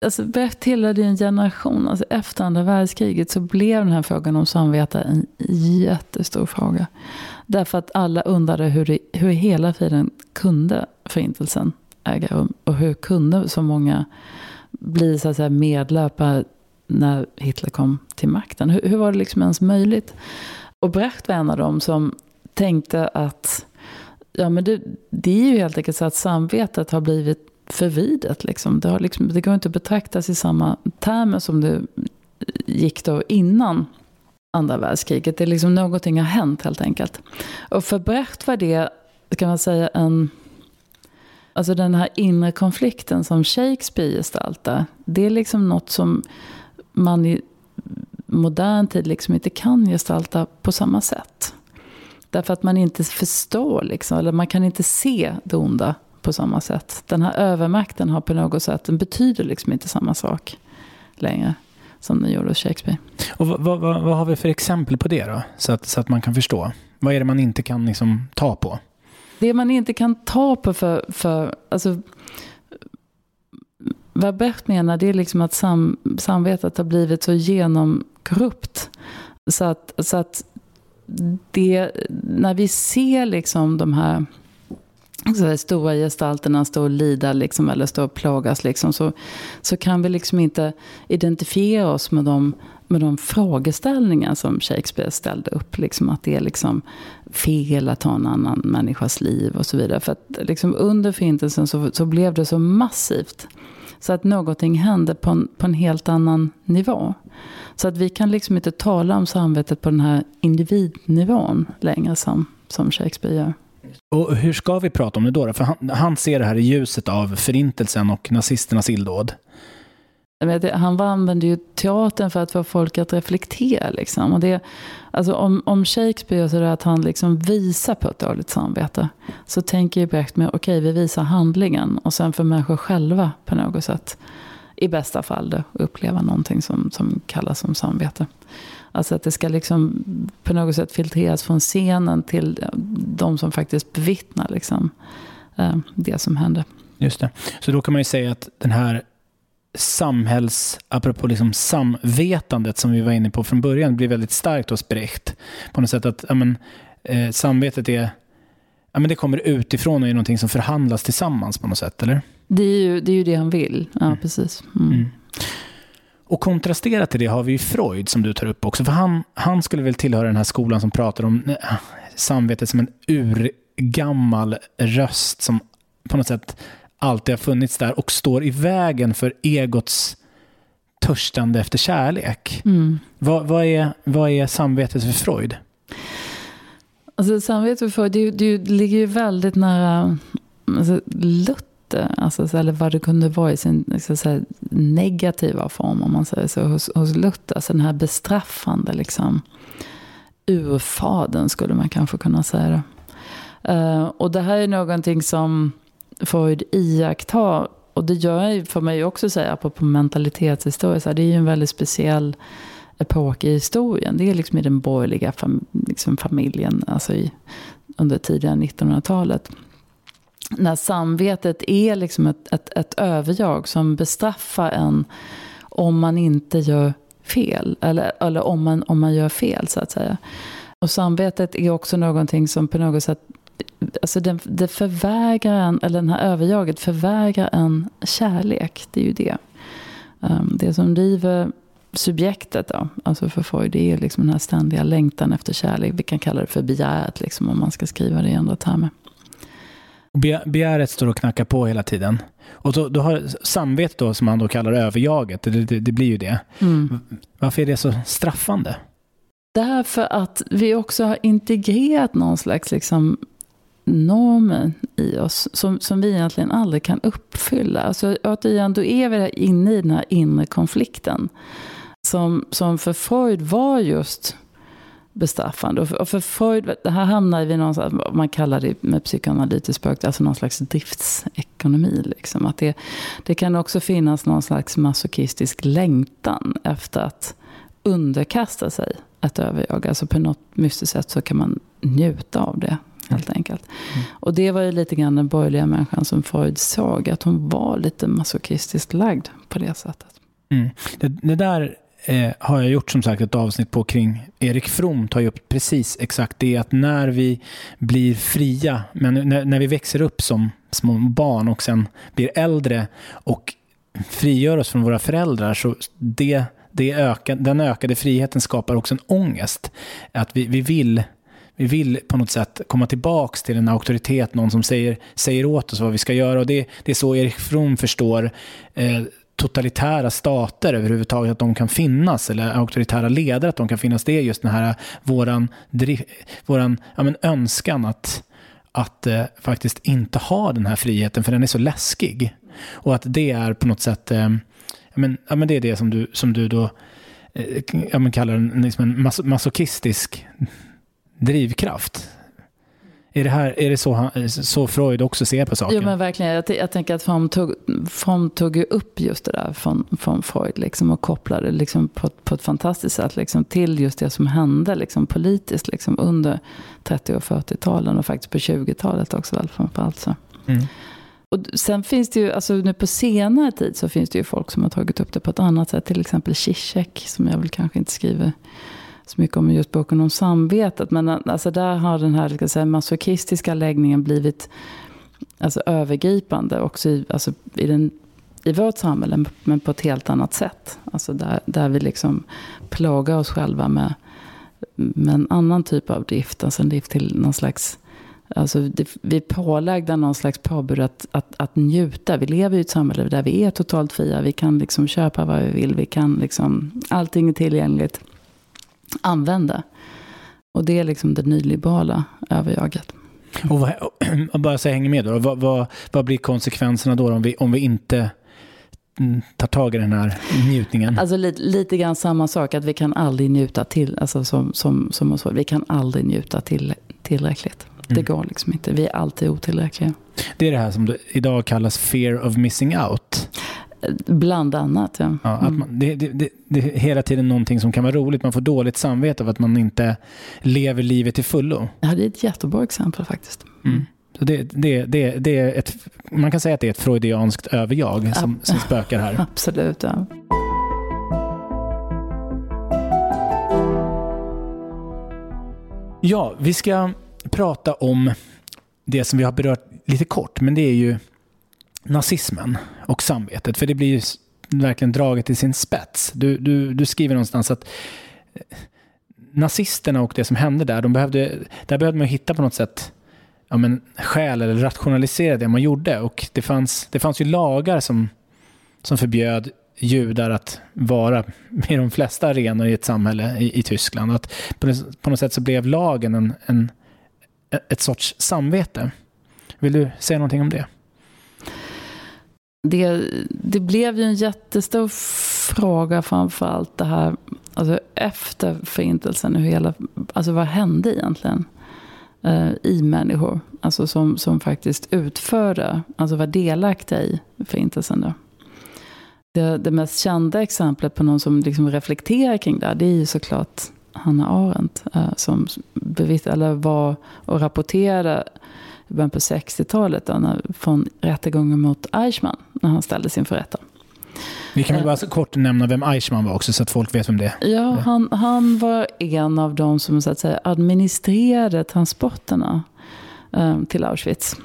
Alltså Brecht tillhörde en generation, alltså efter andra världskriget så blev den här frågan om samvete en jättestor fråga. Därför att alla undrade hur, det, hur hela friden kunde förintelsen äga rum. Och hur kunde så många bli så att säga, medlöpare när Hitler kom till makten. Hur, hur var det liksom ens möjligt? Och Brecht var en av dem som tänkte att ja, men det, det är ju helt enkelt så att samvetet har blivit förvidet. Liksom. Det, har liksom, det går inte att betraktas i samma termer som det gick då innan andra världskriget. Det är liksom någonting har hänt helt enkelt. Och för Brecht var det, kan man säga, en... Alltså den här inre konflikten som Shakespeare gestaltar. Det är liksom något som man i modern tid liksom inte kan gestalta på samma sätt. Därför att man inte förstår, liksom, eller man kan inte se det onda på samma sätt. Den här övermakten har på något sätt, den betyder liksom inte samma sak längre som den gjorde hos Shakespeare. Och vad, vad, vad, har vi för exempel på det då? Så att, så att man kan förstå. Vad är det man inte kan liksom ta på? Det man inte kan ta på för, för alltså, vad Bert menar det är liksom att sam, samvetet har blivit så genomkorrupt. Så att, så att det, när vi ser liksom de här så stora gestalterna stå och lida liksom, eller stå och plågas liksom, så, så kan vi liksom inte identifiera oss med de, med de frågeställningar som Shakespeare ställde upp. Liksom, att det är liksom fel att ta en annan människas liv och så vidare. För att liksom, under förintelsen så, så blev det så massivt. Så att någonting hände på en, på en helt annan nivå. Så att vi kan liksom inte tala om samvetet på den här individnivån längre som, som Shakespeare gör. Och hur ska vi prata om det då? För han, han ser det här i ljuset av förintelsen och nazisternas illdåd. Han använde ju teatern för att få folk att reflektera. Liksom. Och det, alltså om, om Shakespeare så är det att han liksom visar på ett dåligt samvete. Så tänker ju Brecht med, okej okay, vi visar handlingen. Och sen får människor själva på något sätt, i bästa fall, då, uppleva någonting som, som kallas som samvete. Alltså att det ska liksom på något sätt filtreras från scenen till de som faktiskt bevittnar liksom, eh, det som händer. Just det. Så då kan man ju säga att den här samhälls, apropå liksom samvetandet som vi var inne på från början, blir väldigt starkt hos Brecht. På något sätt att ja, men, eh, samvetet är ja, men det kommer utifrån och är någonting som förhandlas tillsammans på något sätt, eller? Det är ju det, är ju det han vill. Ja, mm. precis. Mm. Mm. Och kontrasterat till det har vi Freud som du tar upp också. För han, han skulle väl tillhöra den här skolan som pratar om äh, samvetet som en urgammal röst som på något sätt alltid har funnits där och står i vägen för egots törstande efter kärlek. Mm. Vad, vad, är, vad är samvetet för Freud? Alltså samvetet för Freud, det, det ligger ju väldigt nära alltså, Luther. Eh, alltså, eller vad det kunde vara i sin liksom, så, negativa form, om man säger så, hos, hos Luther. Alltså den här bestraffande, liksom, urfaden skulle man kanske kunna säga. Uh, och det här är någonting som Freud iakttar och det gör för mig också säga, apropå mentalitetshistoria, så här, det är ju en väldigt speciell epok i historien. Det är liksom i den borgerliga fam liksom familjen, alltså i, under tidiga 1900-talet. När samvetet är liksom ett, ett, ett överjag som bestraffar en om man inte gör fel. Eller, eller om, man, om man gör fel, så att säga. Och samvetet är också någonting som på något sätt alltså det, det förvägrar en, eller den här överjaget förvägrar en kärlek. Det är ju det. Ehm, det som driver subjektet då, alltså för Freud, det är liksom den här ständiga längtan efter kärlek. Vi kan kalla det för begäret, liksom, om man ska skriva det i andra termer. Begäret står och knackar på hela tiden. Och då, då har samvetet, då, som han då kallar överjaget, det, det, det blir ju det. Mm. Varför är det så straffande? Därför att vi också har integrerat någon slags liksom normer i oss som, som vi egentligen aldrig kan uppfylla. Alltså, återigen, då är vi inne i den här inre konflikten. Som, som för Freud var just bestraffande. Och för, Freud, det här hamnar vi någonstans, man kallar det med psykoanalytisk språk, alltså någon slags driftsekonomi. Liksom. Att det, det kan också finnas någon slags masochistisk längtan efter att underkasta sig ett överjag. Alltså på något mystiskt sätt så kan man njuta av det helt enkelt. Mm. Och det var ju lite grann den borgerliga människan som Freud såg, att hon var lite masochistiskt lagd på det sättet. Mm. Det, det, där eh, har jag gjort som sagt ett avsnitt på kring Erik From tar ju upp precis exakt det att när vi blir fria, men när, när vi växer upp som små barn och sen blir äldre och frigör oss från våra föräldrar så det, det öka, den ökade friheten skapar också en ångest. Att vi, vi vill vi vill på något sätt komma tillbaka till en auktoritet, någon som säger, säger åt oss vad vi ska göra. Och det, det är så Erik From förstår eh, totalitära stater överhuvudtaget, att de kan finnas, eller auktoritära ledare, att de kan finnas. Det är just den här eh, våran, våran ja, men önskan att, att eh, faktiskt inte ha den här friheten, för den är så läskig. Och att det är på något sätt, eh, ja, men, ja, men det är det som du, som du då eh, ja, men kallar en, liksom en mas masochistisk drivkraft. Är det, här, är det så, han, så Freud också ser på saken? Jo men verkligen. Jag, jag tänker att Fromm tog, Fromm tog upp just det där från, från Freud liksom, och kopplade liksom på, på ett fantastiskt sätt liksom, till just det som hände liksom, politiskt liksom, under 30 och 40-talen och faktiskt på 20-talet också väl framförallt. Så. Mm. Och sen finns det ju, alltså nu på senare tid så finns det ju folk som har tagit upp det på ett annat sätt. Till exempel Zizek som jag väl kanske inte skriver så mycket om just boken om samvetet. Men alltså där har den här ska säga, masochistiska läggningen blivit alltså, övergripande också i, alltså, i, den, i vårt samhälle, men på ett helt annat sätt. Alltså där, där vi liksom plågar oss själva med, med en annan typ av drift, alltså en drift till någon slags Alltså det, vi är pålagda någon slags påbud att, att, att njuta. Vi lever i ett samhälle där vi är totalt fria. Vi kan liksom köpa vad vi vill. Vi kan liksom, allting är tillgängligt använda. Och det är liksom det nyliberala överjaget. Och vad, bara så jag hänger med då, vad, vad, vad, blir konsekvenserna då om vi, om vi inte mm, tar tag i den här njutningen? Alltså lite, lite grann samma sak, att vi kan aldrig njuta till, alltså som, som, som så, vi kan aldrig njuta till, tillräckligt. Det mm. går liksom inte, vi är alltid otillräckliga. Det är det här som idag kallas fear of missing out. Bland annat, ja. ja att mm. man, det, det, det, det, är hela tiden någonting som kan vara roligt. Man får dåligt samvete av att man inte lever livet till fullo. Ja, det är ett jättebra exempel faktiskt. Mm. Så det, det, det, det är ett, man kan säga att det är ett freudianskt överjag som, som spökar här. Absolut, ja. Ja, vi ska prata om det som vi har berört lite kort, men det är ju nazismen och samvetet. För det blir ju verkligen draget till sin spets. Du, du, du skriver någonstans att eh, nazisterna och det som hände där, de behövde, där behövde man hitta på något sätt ja, men, skäl eller rationalisera det man gjorde. Och det fanns, det fanns ju lagar som, som förbjöd judar att vara i de flesta arenor i ett samhälle i, i Tyskland. Att på, på, något sätt så blev lagen en, en, ett sorts samvete. Vill du säga någonting om det? Det, det blev ju en jättestor fråga framför allt det här alltså efter förintelsen. Hur hela, alltså vad hände egentligen eh, i människor? Alltså som, som faktiskt utförde, alltså var delaktiga i förintelsen. Då. Det, det mest kända exemplet på någon som liksom reflekterar kring det, det är ju såklart Hanna Arendt. Eh, som bevitt, eller var och rapporterade i början på 60-talet från rättegången mot Eichmann när han ställdes inför rätta. Vi kan väl bara kort nämna vem Eichmann var också så att folk vet vem det är. Ja, han, han var en av de som så att säga, administrerade transporterna eh, till Auschwitz.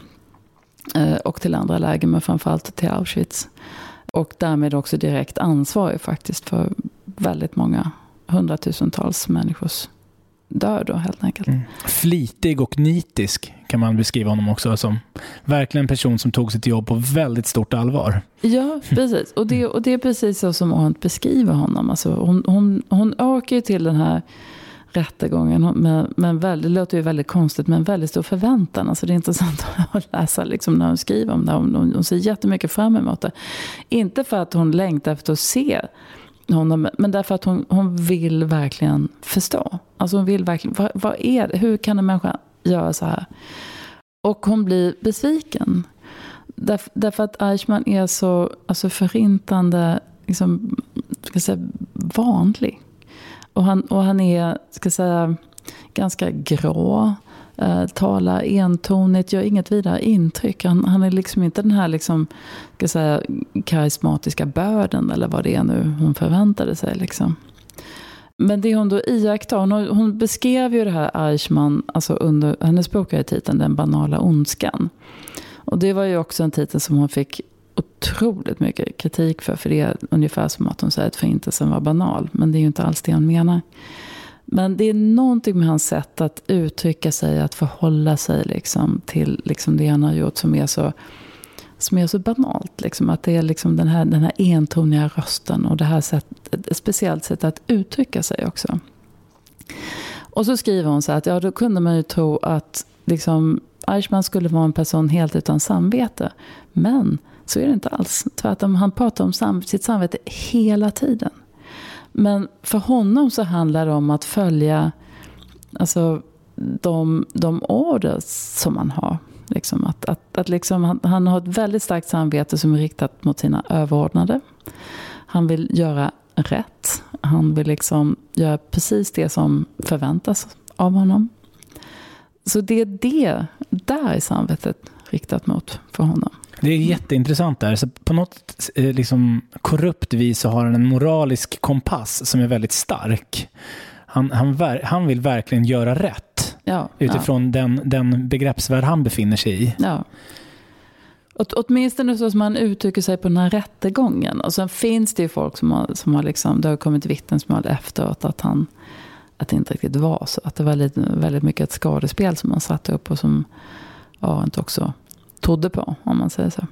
Eh, och till andra läger, men framförallt till Auschwitz. Och därmed också direkt ansvarig faktiskt för väldigt många hundratusentals människors död då helt enkelt. Mm. Flitig och nitisk kan man beskriva honom också som. Verkligen en person som tog sitt jobb på väldigt stort allvar. Ja, precis. Och det, och det är precis så som hon beskriver honom. Alltså hon, hon, hon åker ju till den här rättegången med, med väldigt, det låter ju väldigt konstigt, men väldigt stor förväntan. Alltså det är intressant att läsa liksom när hon skriver om det. Hon, hon, hon ser jättemycket fram emot det. Inte för att hon längtar efter att se honom. Men därför att hon, hon vill verkligen förstå. Alltså hon vill verkligen, vad, vad är det? Hur kan en människa göra så här? Och hon blir besviken. Därför, därför att Eichmann är så alltså förintande liksom, ska säga, vanlig. Och han, och han är ska säga, ganska grå eh, talar entonigt, gör inget vidare intryck. Han, han är liksom inte den här liksom, ska säga, karismatiska börden eller vad det är nu hon förväntade sig. Liksom. Men det hon då iakttar, hon, hon beskrev ju det här Eichmann, alltså under, hennes bok är titeln Den banala ondskan. Och det var ju också en titel som hon fick otroligt mycket kritik för. För det är ungefär som att hon säger att förintelsen var banal. Men det är ju inte alls det hon menar. Men det är någonting med hans sätt att uttrycka sig, att förhålla sig liksom till liksom det han har gjort som är så, som är så banalt. Liksom. Att det är liksom den, här, den här entoniga rösten och det här sätt, ett speciellt sätt att uttrycka sig också. Och så skriver hon så här att ja, då kunde man ju tro att liksom, Eichmann skulle vara en person helt utan samvete. Men så är det inte alls. Tvärtom, han pratar om sam sitt samvete hela tiden. Men för honom så handlar det om att följa alltså, de, de order som man har. Liksom att, att, att liksom, han, han har ett väldigt starkt samvete som är riktat mot sina överordnade. Han vill göra rätt. Han vill liksom göra precis det som förväntas av honom. Så det är det, där är samvetet riktat mot för honom. Det är jätteintressant där. Så på något eh, liksom, korrupt vis så har han en moralisk kompass som är väldigt stark. Han, han, han vill verkligen göra rätt ja, utifrån ja. Den, den begreppsvärld han befinner sig i. Ja. Åt, åtminstone så som han uttrycker sig på den här rättegången. Och sen finns det ju folk som har, som har liksom, det har kommit vittnesmål efteråt att han att det inte riktigt var så. Att det var väldigt, väldigt mycket ett skadespel som han satte upp och som Arendt också trodde på, om man säger så.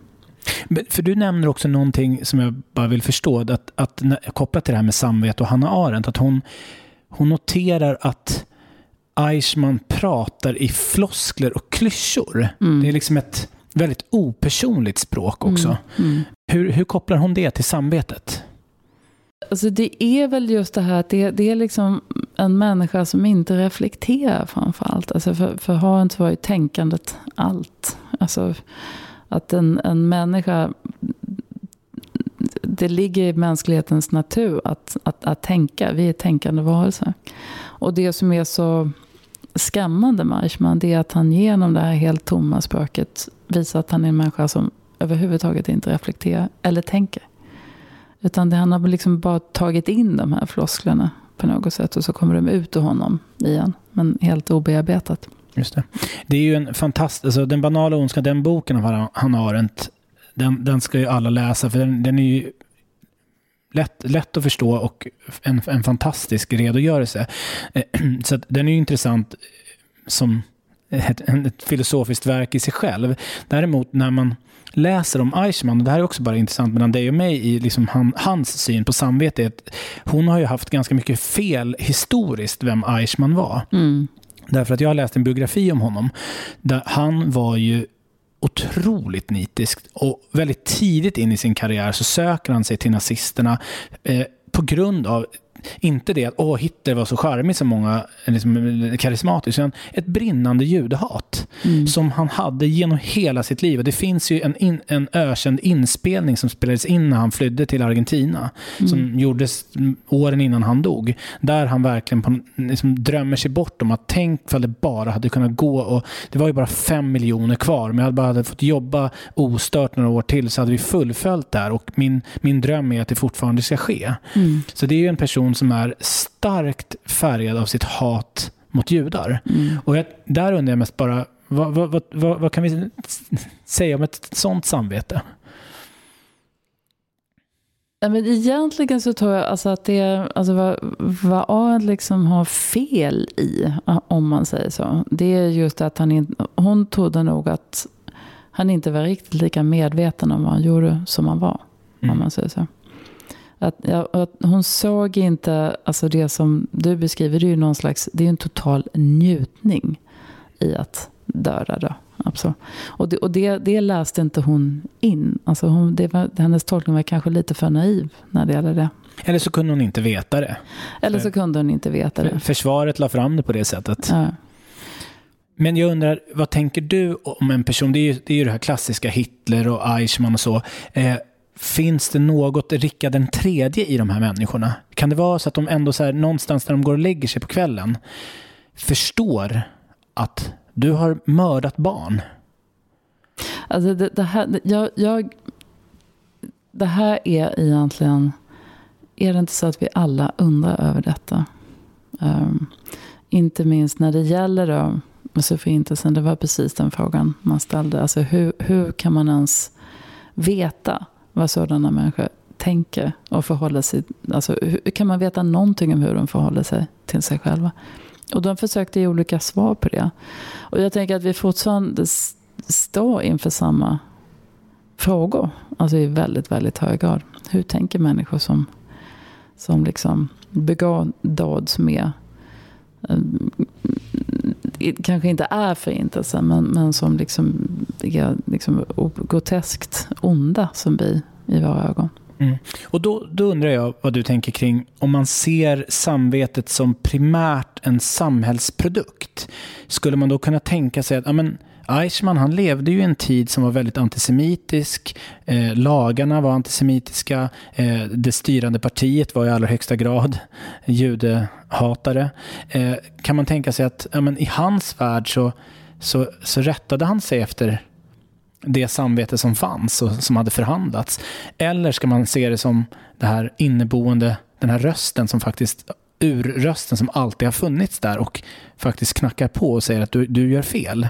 För du nämner också någonting som jag bara vill förstå, att, att kopplat till det här med samvete och Hanna Arendt, att hon, hon noterar att Eichmann pratar i floskler och klyschor. Mm. Det är liksom ett väldigt opersonligt språk också. Mm. Mm. Hur, hur kopplar hon det till samvetet? Alltså det är väl just det här att det, det är liksom en människa som inte reflekterar framför allt. Alltså för, för har inte varit tänkandet allt. Alltså att en, en människa, det ligger i mänsklighetens natur att, att, att tänka. Vi är tänkande varelser. Och det som är så skrämmande med Eichmann, det är att han genom det här helt tomma spöket visar att han är en människa som överhuvudtaget inte reflekterar eller tänker. Utan det, han har liksom bara tagit in de här flosklerna på något sätt och så kommer de ut ur honom igen. Men helt obearbetat. Just det. Det är ju en fantastisk, alltså den banala ondskan, den boken av Hanna Arendt, den, den ska ju alla läsa för den, den är ju lätt, lätt att förstå och en, en fantastisk redogörelse. Så den är ju intressant som ett, ett filosofiskt verk i sig själv. Däremot när man läser om Eichmann, och det här är också bara intressant mellan dig och mig i liksom han, hans syn på samvete, att hon har ju haft ganska mycket fel historiskt vem Eichmann var. Mm. Därför att jag har läst en biografi om honom, där han var ju otroligt nitiskt och väldigt tidigt in i sin karriär så söker han sig till nazisterna eh, på grund av inte det att åh, Hitler var så charmig som många, liksom, karismatisk, utan ett brinnande judehat mm. som han hade genom hela sitt liv. Och det finns ju en, in, en ökänd inspelning som spelades in när han flydde till Argentina, mm. som gjordes åren innan han dog. Där han verkligen på, liksom, drömmer sig bort om att tänk ifall det bara hade kunnat gå och det var ju bara fem miljoner kvar, men jag bara hade fått jobba ostört några år till så hade vi fullföljt det här och min, min dröm är att det fortfarande ska ske. Mm. Så det är ju en person person som är starkt färgad av sitt hat mot judar. Mm. Och jag, där undrar jag mest bara, vad, vad, vad, vad, kan vi säga om ett sånt samvete? men egentligen så tror jag alltså att det alltså vad, vad Arendt liksom har fel i, om man säger så, det är just att han in, hon trodde nog att han inte var riktigt lika medveten om vad han gjorde som han var. Mm. Om man säger så. Att, att hon såg inte, alltså det som du beskriver, det är ju någon slags, det är en total njutning i att döda. Då. Absolut. Och, det, och det, det läste inte hon in. Alltså hon, det var, hennes tolkning var kanske lite för naiv när det gäller det. Eller så kunde hon inte veta det. Eller så kunde hon inte veta det. Försvaret la fram det på det sättet. Ja. Men jag undrar, vad tänker du om en person? Det är ju det, är ju det här klassiska Hitler och Eichmann och så. Eh, Finns det något Rickard den tredje i de här människorna? Kan det vara så att de ändå så här, någonstans när de går och lägger sig på kvällen förstår att du har mördat barn? Alltså det, det här, jag, jag, det här är egentligen, är det inte så att vi alla undrar över detta? Um, inte minst när det gäller då, alltså förintelsen, det var precis den frågan man ställde. Alltså hur, hur kan man ens veta vad sådana människor tänker och förhåller sig. Alltså, hur, kan man veta någonting om hur de förhåller sig till sig själva? Och de försökte ge olika svar på det. Och jag tänker att vi fortfarande står inför samma frågor. Alltså i väldigt, väldigt hög grad. Hur tänker människor som, som liksom begår dåd som är Eh, kanske inte är förintelsen, men, men som liksom är liksom groteskt onda som vi i våra ögon. Mm. Och då, då undrar jag vad du tänker kring om man ser samvetet som primärt en samhällsprodukt. Skulle man då kunna tänka sig att ja, men, Eichmann han levde ju i en tid som var väldigt antisemitisk. Eh, lagarna var antisemitiska. Eh, det styrande partiet var i allra högsta grad judehatare. Eh, kan man tänka sig att ja, men i hans värld så, så, så rättade han sig efter det samvete som fanns och som hade förhandlats? Eller ska man se det som det här inneboende, den här rösten som faktiskt urrösten som alltid har funnits där och faktiskt knackar på och säger att du, du gör fel?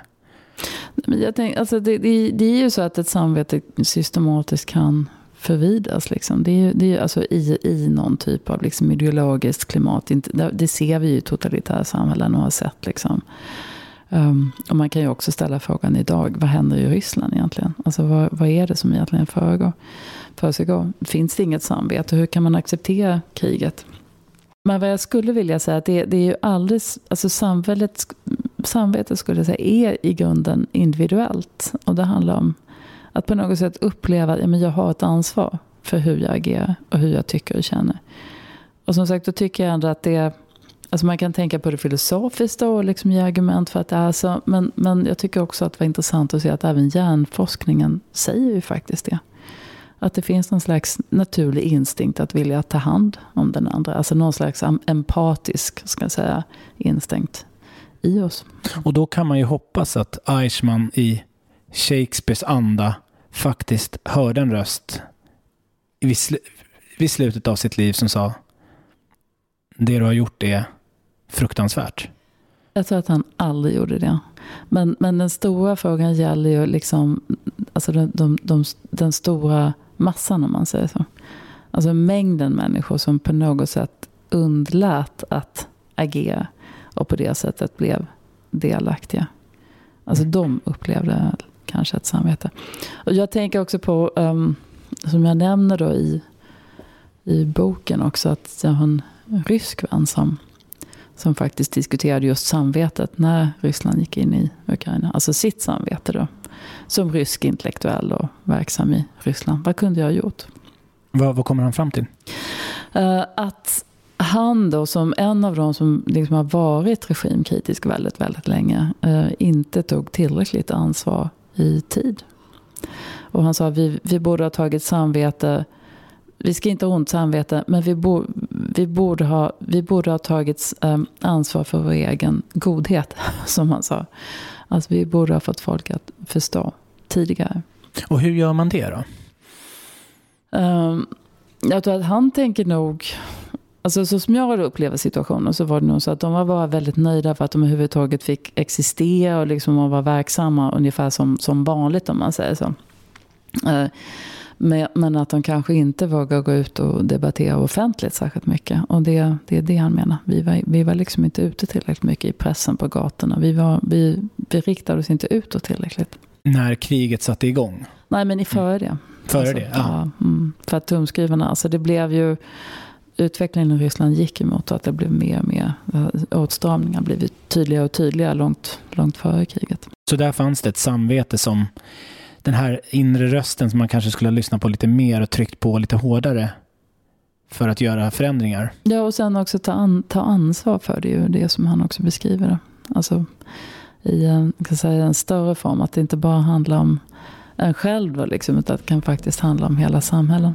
Jag tänk, alltså det, det, det, är ju så att ett samvete systematiskt kan förvidas. Liksom. Det är, det är alltså i, i någon typ av liksom ideologiskt klimat. Det, ser vi ju i totalitära samhällen och har sett. Liksom. Um, och man kan ju också ställa frågan idag, vad händer i Ryssland egentligen? Alltså vad, vad är det som egentligen försiggår? försiggår? Finns det inget samvete? Hur kan man acceptera kriget? Men vad jag skulle vilja säga, att det, det är ju alldeles, alltså samhället, samvetet skulle jag säga är i grunden individuellt. Och det handlar om att på något sätt uppleva att ja, jag har ett ansvar för hur jag agerar och hur jag tycker och känner. Och som sagt, då tycker jag ändå att det Alltså man kan tänka på det filosofiskt då och liksom ge argument för att det är så. Men, men jag tycker också att det var intressant att se att även hjärnforskningen säger ju faktiskt det. Att det finns någon slags naturlig instinkt att vilja ta hand om den andra. Alltså någon slags empatisk ska jag säga, instinkt i oss. Och då kan man ju hoppas att Eichmann i Shakespeares anda faktiskt hörde en röst vid, sl vid slutet av sitt liv som sa det du har gjort är fruktansvärt. Jag tror att han aldrig gjorde det. Men, men den stora frågan gäller ju liksom, alltså de, de, de, den stora massan om man säger så. Alltså mängden människor som på något sätt undlät att agera och på det sättet blev delaktiga. Alltså de upplevde kanske ett samvete. Och jag tänker också på, um, som jag nämner då i, i boken också, att jag har en rysk vän som, som faktiskt diskuterade just samvetet när Ryssland gick in i Ukraina. Alltså sitt samvete då. Som rysk intellektuell och verksam i Ryssland. Vad kunde jag ha gjort? Vad, vad kommer han fram till? Uh, att han då som en av de som liksom har varit regimkritisk väldigt, väldigt länge uh, inte tog tillräckligt ansvar i tid. Och han sa att vi, vi borde ha tagit samvete vi ska inte ha ont samvete, men vi, bo, vi, borde, ha, vi borde ha tagit um, ansvar för vår egen godhet, som han sa. Alltså vi borde ha fått folk att förstå tidigare. Och hur gör man det då? Um, jag tror att han tänker nog, alltså så som jag upplever situationen så var det nog så att de var bara väldigt nöjda för att de överhuvudtaget fick existera och liksom vara verksamma ungefär som, som vanligt om man säger så. Uh, men att de kanske inte vågar gå ut och debattera offentligt särskilt mycket. Och det, det är det han menar. Vi var, vi var liksom inte ute tillräckligt mycket i pressen på gatorna. Vi, var, vi, vi riktade oss inte utåt tillräckligt. När kriget satte igång? Nej, men i före det. Före alltså, det? Ja. ja mm, för att tumskrivarna, alltså det blev ju utvecklingen i Ryssland gick emot att det blev mer och mer eh, åtstramningar blivit tydligare och tydligare långt, långt före kriget. Så där fanns det ett samvete som den här inre rösten som man kanske skulle ha lyssnat på lite mer och tryckt på lite hårdare för att göra förändringar. Ja, och sen också ta, an, ta ansvar för det, ju det som han också beskriver. Alltså i en, kan säga, en större form, att det inte bara handlar om en själv, liksom, utan att det kan faktiskt handla om hela samhällen.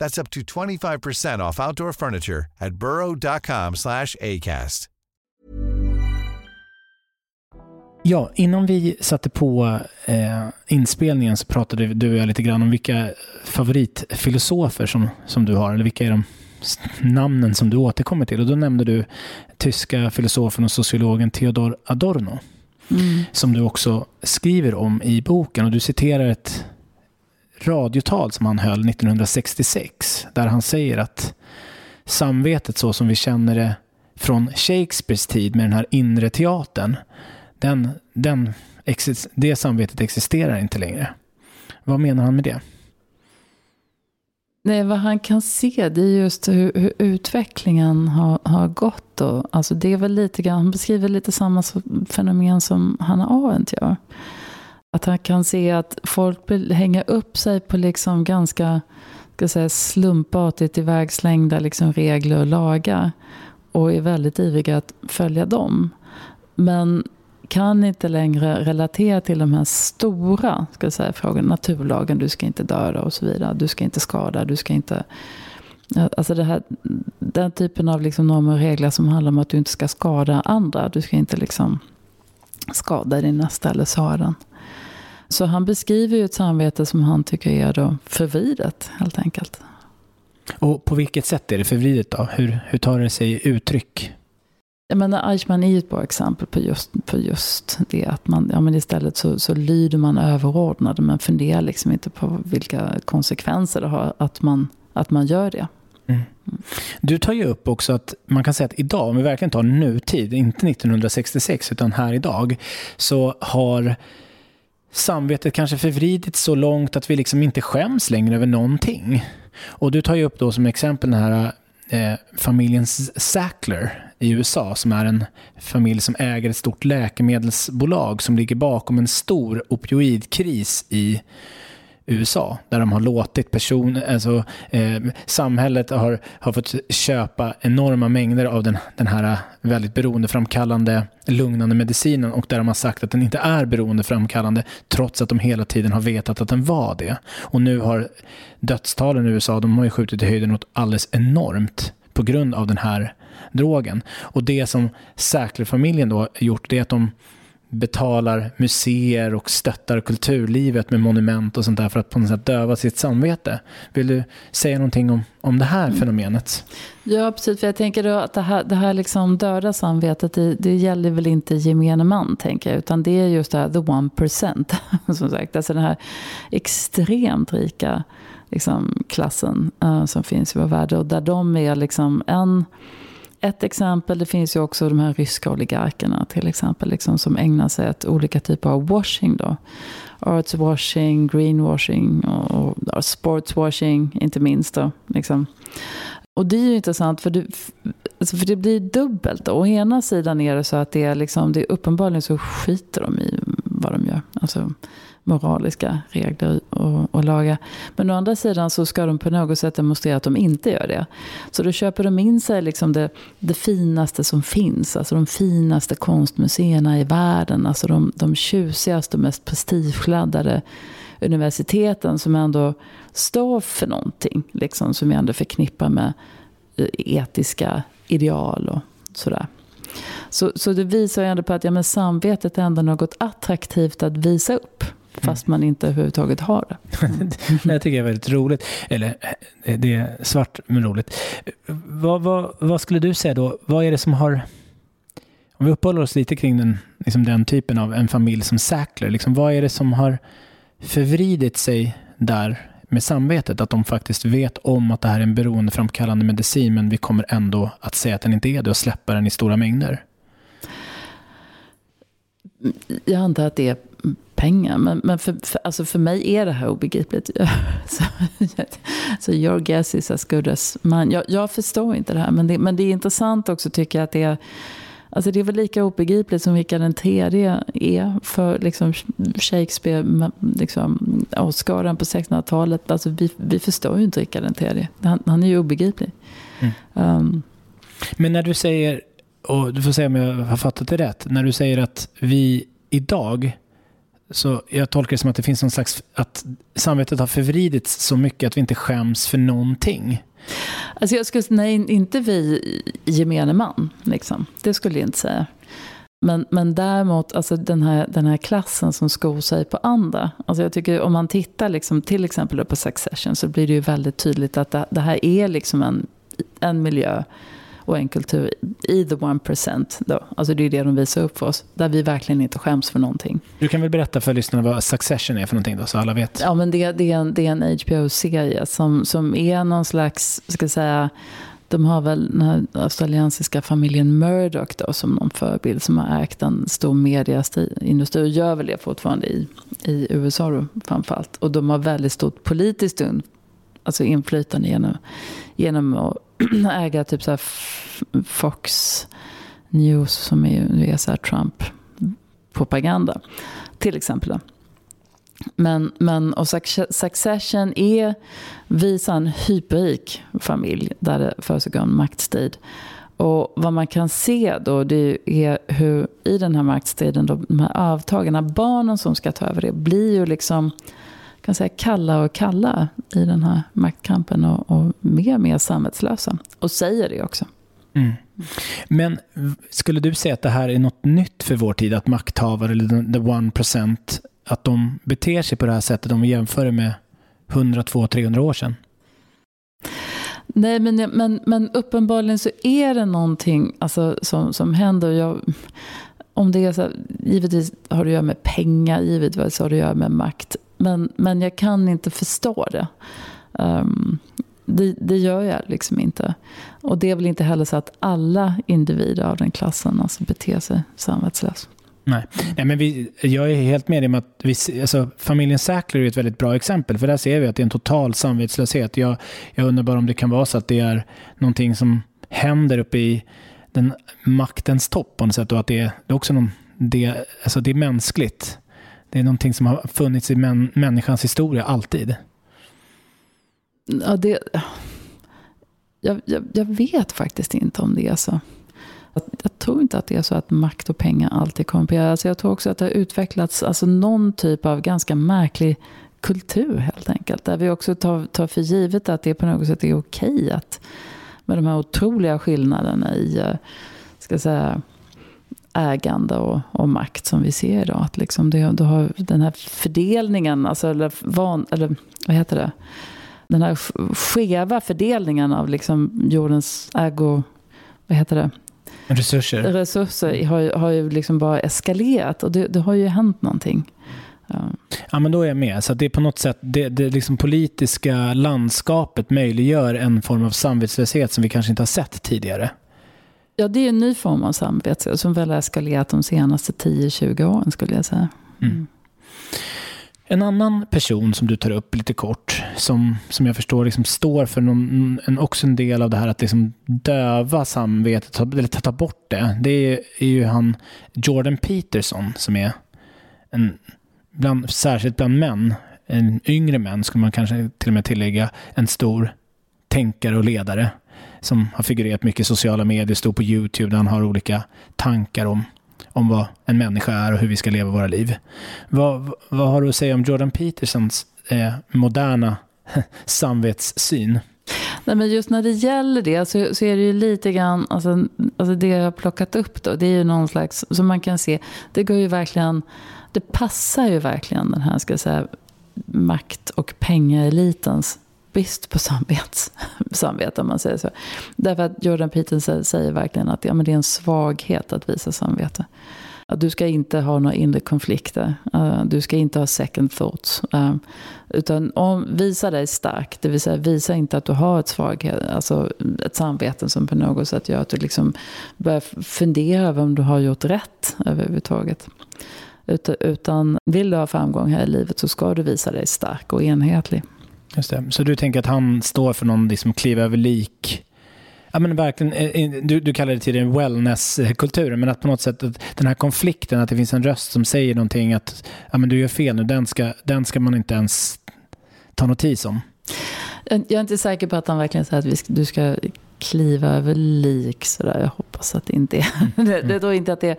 That's up to 25% off outdoor furniture at burrow.com slash acast. Ja, innan vi satte på eh, inspelningen så pratade du och jag lite grann om vilka favoritfilosofer som, som du har, eller vilka är de namnen som du återkommer till. Och då nämnde du tyska filosofen och sociologen Theodor Adorno. Mm. Som du också skriver om i boken. Och du citerar ett radiotal som han höll 1966 där han säger att samvetet så som vi känner det från Shakespeares tid med den här inre teatern, den, den, det samvetet existerar inte längre. Vad menar han med det? Nej, vad han kan se det är just hur, hur utvecklingen har, har gått. Då. Alltså det är väl lite grann, han beskriver lite samma fenomen som Hanna Arendt gör. Att han kan se att folk hänger upp sig på liksom ganska ska säga, slumpartigt ivägslängda liksom regler och lagar. Och är väldigt ivriga att följa dem. Men kan inte längre relatera till de här stora ska säga, frågorna. Naturlagen, du ska inte döda och så vidare. Du ska inte skada, du ska inte... Alltså det här, den typen av liksom normer och regler som handlar om att du inte ska skada andra. Du ska inte liksom skada din nästa eller såra den. Så han beskriver ju ett samvete som han tycker är då förvridet helt enkelt. Och på vilket sätt är det förvridet då? Hur, hur tar det sig uttryck? Jag menar, Eichmann är ju ett bra exempel på just, på just det. Att man, ja, men istället så, så lyder man överordnade men funderar liksom inte på vilka konsekvenser det har att man, att man gör det. Mm. Du tar ju upp också att man kan säga att idag, om vi verkligen tar nutid, inte 1966 utan här idag, så har samvetet kanske förvridits så långt att vi liksom inte skäms längre över någonting. Och du tar ju upp då som exempel den här eh, familjen Sackler i USA som är en familj som äger ett stort läkemedelsbolag som ligger bakom en stor opioidkris i USA, där de har låtit personer, alltså eh, samhället har, har fått köpa enorma mängder av den, den här väldigt beroendeframkallande lugnande medicinen och där de har sagt att den inte är beroendeframkallande trots att de hela tiden har vetat att den var det. Och nu har dödstalen i USA, de har ju skjutit i höjden något alldeles enormt på grund av den här drogen. Och det som Säklerfamiljen då då gjort, det är att de betalar museer och stöttar kulturlivet med monument och sånt där för att på något sätt döva sitt samvete. Vill du säga någonting om, om det här mm. fenomenet? Ja, precis. För jag tänker då att det här, det här liksom döda samvetet, det, det gäller väl inte gemene man, tänker jag, utan det är just det här the one percent, som sagt. Alltså den här extremt rika liksom, klassen uh, som finns i vår värld och där de är liksom en ett exempel, det finns ju också de här ryska oligarkerna till exempel, liksom, som ägnar sig åt olika typer av washing. Då. Arts washing, greenwashing och, och sportswashing inte minst. Då, liksom. Och det är ju intressant för det, alltså för det blir dubbelt. Då. Å ena sidan är det så att det är, liksom, det är uppenbarligen så skiter de i vad de gör. Alltså, moraliska regler och, och lagar. Men å andra sidan så ska de på något sätt demonstrera att de inte gör det. Så då köper de in sig liksom det, det finaste som finns. Alltså de finaste konstmuseerna i världen. Alltså de, de tjusigaste och mest prestigeladdade universiteten som ändå står för någonting. Liksom, som vi ändå förknippar med eh, etiska ideal och sådär. Så, så det visar ju ändå på att ja, men samvetet är ändå något attraktivt att visa upp. Fast man inte överhuvudtaget har det. det här tycker jag är väldigt roligt. Eller eh, det är svart men roligt. Vad, vad, vad, skulle du säga då? Vad är det som har... Om vi uppehåller oss lite kring den, liksom den typen av en familj som Sackler. Liksom, vad är det som har förvridit sig där med samvetet? Att de faktiskt vet om att det här är en beroendeframkallande medicin men vi kommer ändå att säga att den inte är det och släppa den i stora mängder. Jag antar att det är pengar. Men, men för, för, alltså för mig är det här obegripligt. så, så your guess is as good as mine. Jag, jag förstår inte det här. Men det, men det är intressant också tycker jag att det är Alltså det är väl lika obegripligt som vilka den tredje är för liksom Shakespeare, liksom, Oscaren på 1600-talet. Alltså vi, vi förstår ju inte Rickard den tredje. Han, han är ju obegriplig. Mm. Um, Men när du säger, och du får säga om jag har fattat det rätt, när du säger att vi idag så jag tolkar det som att det finns någon slags, att samvetet har förvridits så mycket att vi inte skäms för någonting. Alltså jag skulle nej, inte vi gemene man. Liksom. Det skulle jag inte säga. Men, men däremot alltså den, här, den här klassen som skor sig på andra. Alltså jag tycker om man tittar liksom, till exempel på Succession så blir det ju väldigt tydligt att det, det här är liksom en, en miljö och en kultur i the one percent. Alltså det är det de visar upp för oss. Där vi verkligen inte skäms för någonting. Du kan väl berätta för lyssnarna vad Succession är för någonting då, så alla vet. Ja, men det, det, är, en, det är en HBO-serie som, som är någon slags, ska säga, de har väl den här australiensiska familjen Murdoch då, som någon förebild som har ägt en stor medieindustri och gör väl det fortfarande i, i USA då, framförallt. Och de har väldigt stort politiskt alltså inflytande genom, genom att äga typ så Fox News som är, är så Trump-propaganda. Till exempel. Men, men och Succession är, visar en hyperrik familj där det försiggår en maktstrid. Och vad man kan se då det är hur i den här maktstriden, då, de här avtagarna, barnen som ska ta över det, blir ju liksom kan säga, kalla och kalla i den här maktkampen och, och mer och mer samvetslösa. Och säger det också. Mm. Men skulle du säga att det här är något nytt för vår tid? Att makthavare, eller the one percent, att de beter sig på det här sättet om vi jämför med 100, 200, 300 år sedan? Nej, men, men, men uppenbarligen så är det någonting alltså, som, som händer. Jag, om det är så, givetvis har det att göra med pengar, givetvis har det att göra med makt. Men, men jag kan inte förstå det. Um, det, det, gör jag liksom inte. Och det är väl inte heller så att alla individer av den klassen alltså beter sig samvetslöst. Nej, Nej men vi, jag är helt med dig om att vi, alltså, familjen Sackler är ett väldigt bra exempel. För där ser vi att det är en total samvetslöshet. Jag, jag undrar bara om det kan vara så att det är någonting som händer uppe i den maktens topp på något sätt. Och att det är, det är också någon, det, alltså det är mänskligt. Det är någonting som har funnits i män, människans historia alltid. Ja, det, jag, jag, jag vet faktiskt inte om det är så. Jag tror inte att det är så att makt och pengar alltid korrumperar. Alltså jag tror också att det har utvecklats alltså någon typ av ganska märklig kultur helt enkelt. Där vi också tar, tar för givet att det på något sätt är okej att med de här otroliga skillnaderna i eh, ska säga, ägande och, och, makt som vi ser idag. Att liksom det, du har den här fördelningen, alltså, eller, van, eller vad heter det? Den här skeva fördelningen av liksom jordens ägo... Vad heter det? Resurser. Resurser har, har ju liksom bara eskalerat och det, det har ju hänt någonting. Ja. ja, men då är jag med. Så det är på något sätt, det, det liksom politiska landskapet möjliggör en form av samvetslöshet som vi kanske inte har sett tidigare. Ja, det är en ny form av samvetslöshet som väl har eskalerat de senaste 10-20 åren skulle jag säga. Mm. Mm. En annan person som du tar upp lite kort, som, som jag förstår liksom står för någon, en, också en del av det här att liksom döva samvetet, eller ta bort det, det är, är ju han Jordan Peterson som är en, bland, särskilt bland män, en yngre män skulle man kanske till och med tillägga, en stor tänkare och ledare som har figurerat mycket i sociala medier, står på YouTube där han har olika tankar om om vad en människa är och hur vi ska leva våra liv. Vad, vad har du att säga om Jordan Petersons eh, moderna samvetssyn? Nej, men just när det gäller det så, så är det ju lite grann, alltså, alltså det jag har plockat upp då, det är ju någon slags, som man kan se, det går ju verkligen, det passar ju verkligen den här, ska jag säga, makt och pengaelitens brist på samvets, samvete, om man säger så. Därför att Jordan Peterson säger verkligen att ja, men det är en svaghet att visa samvete. Att du ska inte ha några inre konflikter. Uh, du ska inte ha second thoughts. Uh, utan om, visa dig stark, det vill säga visa inte att du har ett svaghet, alltså ett samvete som på något sätt gör att du liksom börjar fundera över om du har gjort rätt överhuvudtaget. Utan, utan vill du ha framgång här i livet så ska du visa dig stark och enhetlig. Just det. Så du tänker att han står för någon liksom kliva över lik Ja, men verkligen, eh, eh, du, du kallar det tidigare wellnesskulturen, men att på något sätt att den här konflikten, att det finns en röst som säger någonting att ja, men du gör fel nu, den ska, den ska man inte ens ta notis om. Jag är inte säker på att han verkligen säger att vi ska, du ska kliva över lik. Sådär. Jag hoppas att det inte är. Mm. det, det tror inte att det,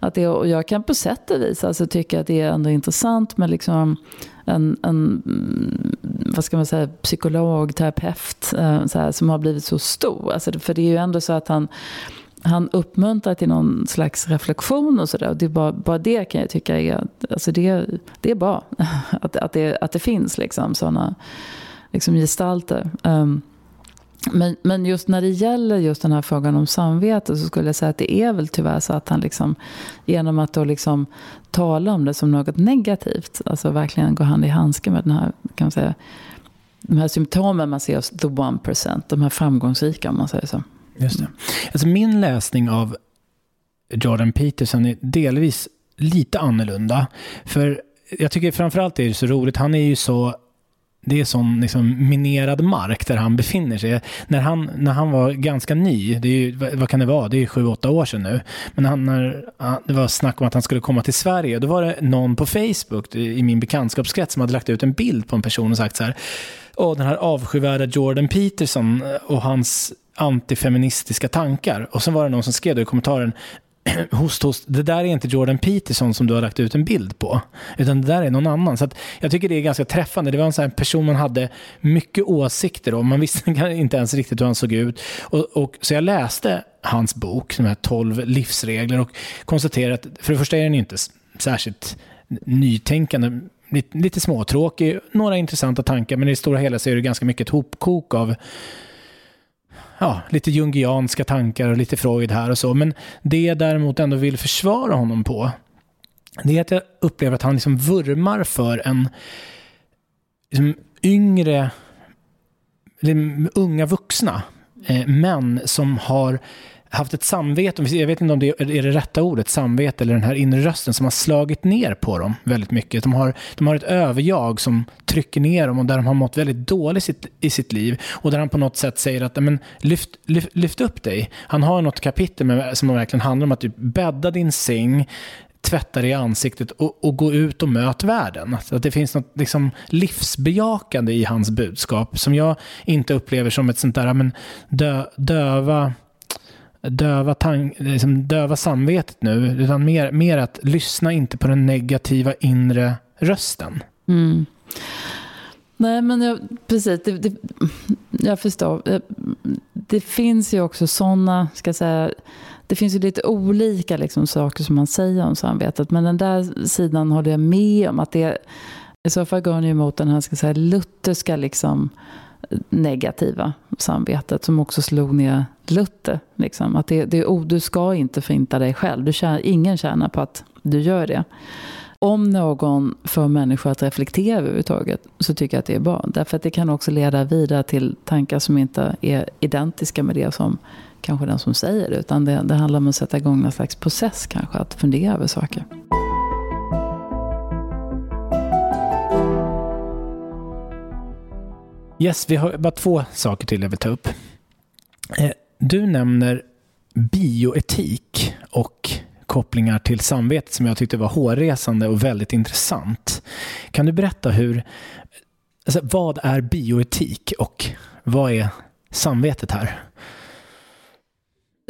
att det och Jag kan på sätt och vis alltså tycka att det är ändå intressant med liksom en, en vad ska man säga, psykolog, terapeut eh, så här, som har blivit så stor. Alltså, för det är ju ändå så att han han uppmuntrar till någon slags reflektion och sådär. Det bara, bara det kan jag tycka är, alltså det, det är bra. Att, att, det, att det finns liksom sådana liksom gestalter. Um, men, men just när det gäller just den här frågan om samvete så skulle jag säga att det är väl tyvärr så att han liksom genom att då liksom tala om det som något negativt, alltså verkligen gå hand i handske med den här, kan man säga, de här symptomen man ser hos the one percent, de här framgångsrika om man säger så. Just det. Alltså min läsning av Jordan Peterson är delvis lite annorlunda. För jag tycker framförallt är det så roligt, han är ju så det är sån liksom minerad mark där han befinner sig. När han, när han var ganska ny, det är ju, vad kan det vara, det är sju, åtta år sedan nu. Men han, när det var snack om att han skulle komma till Sverige, då var det någon på Facebook i min bekantskapskrets som hade lagt ut en bild på en person och sagt så här, Åh, den här avskyvärda Jordan Peterson och hans antifeministiska tankar. Och sen var det någon som skrev då i kommentaren, host, host, det där är inte Jordan Peterson som du har lagt ut en bild på. Utan det där är någon annan. Så jag tycker det är ganska träffande. Det var en sån person man hade mycket åsikter om. Man visste inte ens riktigt hur han såg ut. Och, och, så jag läste hans bok, de här 12 livsregler, och konstaterade att för det första är den inte särskilt nytänkande. Lite, lite småtråkig, några intressanta tankar, men i det stora hela så är det ganska mycket ett hopkok av ja, lite jungianska tankar och lite Freud här och så. Men det jag däremot ändå vill försvara honom på, det är att jag upplever att han liksom vurmar för en liksom, yngre unga vuxna eh, män som har haft ett samvete, jag vet inte om det är det rätta ordet, samvete eller den här inre rösten som har slagit ner på dem väldigt mycket. De har, de har ett överjag som trycker ner dem och där de har mått väldigt dåligt sitt, i sitt liv och där han på något sätt säger att men, lyft, lyft, lyft upp dig. Han har något kapitel med, som verkligen handlar om att typ, bädda din säng, tvätta dig i ansiktet och, och, gå ut och möt världen. Att det finns något liksom, livsbejakande i hans budskap som jag inte upplever som ett sånt där men, dö, döva döva, tank, liksom döva samvetet nu, utan mer, mer att lyssna inte på den negativa inre rösten. Mm. Nej, men jag, precis. Det, det, jag förstår. Eh, det finns ju också sådana, ska jag säga, det finns ju lite olika liksom, saker som man säger om samvetet. Men den där sidan håller jag med om. att det I så fall går ni emot den här ska säga, lutherska liksom, negativa samvetet som också slog ner Luther. Liksom. Att det, det, oh, du ska inte förinta dig själv. Du tjänar, ingen tjänar på att du gör det. Om någon får människor att reflektera överhuvudtaget så tycker jag att det är bra. Därför att det kan också leda vidare till tankar som inte är identiska med det som kanske den som säger det. Utan det, det handlar om att sätta igång någon slags process kanske, att fundera över saker. Yes, vi har bara två saker till jag vill ta upp. Eh, du nämner bioetik och kopplingar till samvetet som jag tyckte var hårresande och väldigt intressant. Kan du berätta hur, alltså, vad är bioetik och vad är samvetet här?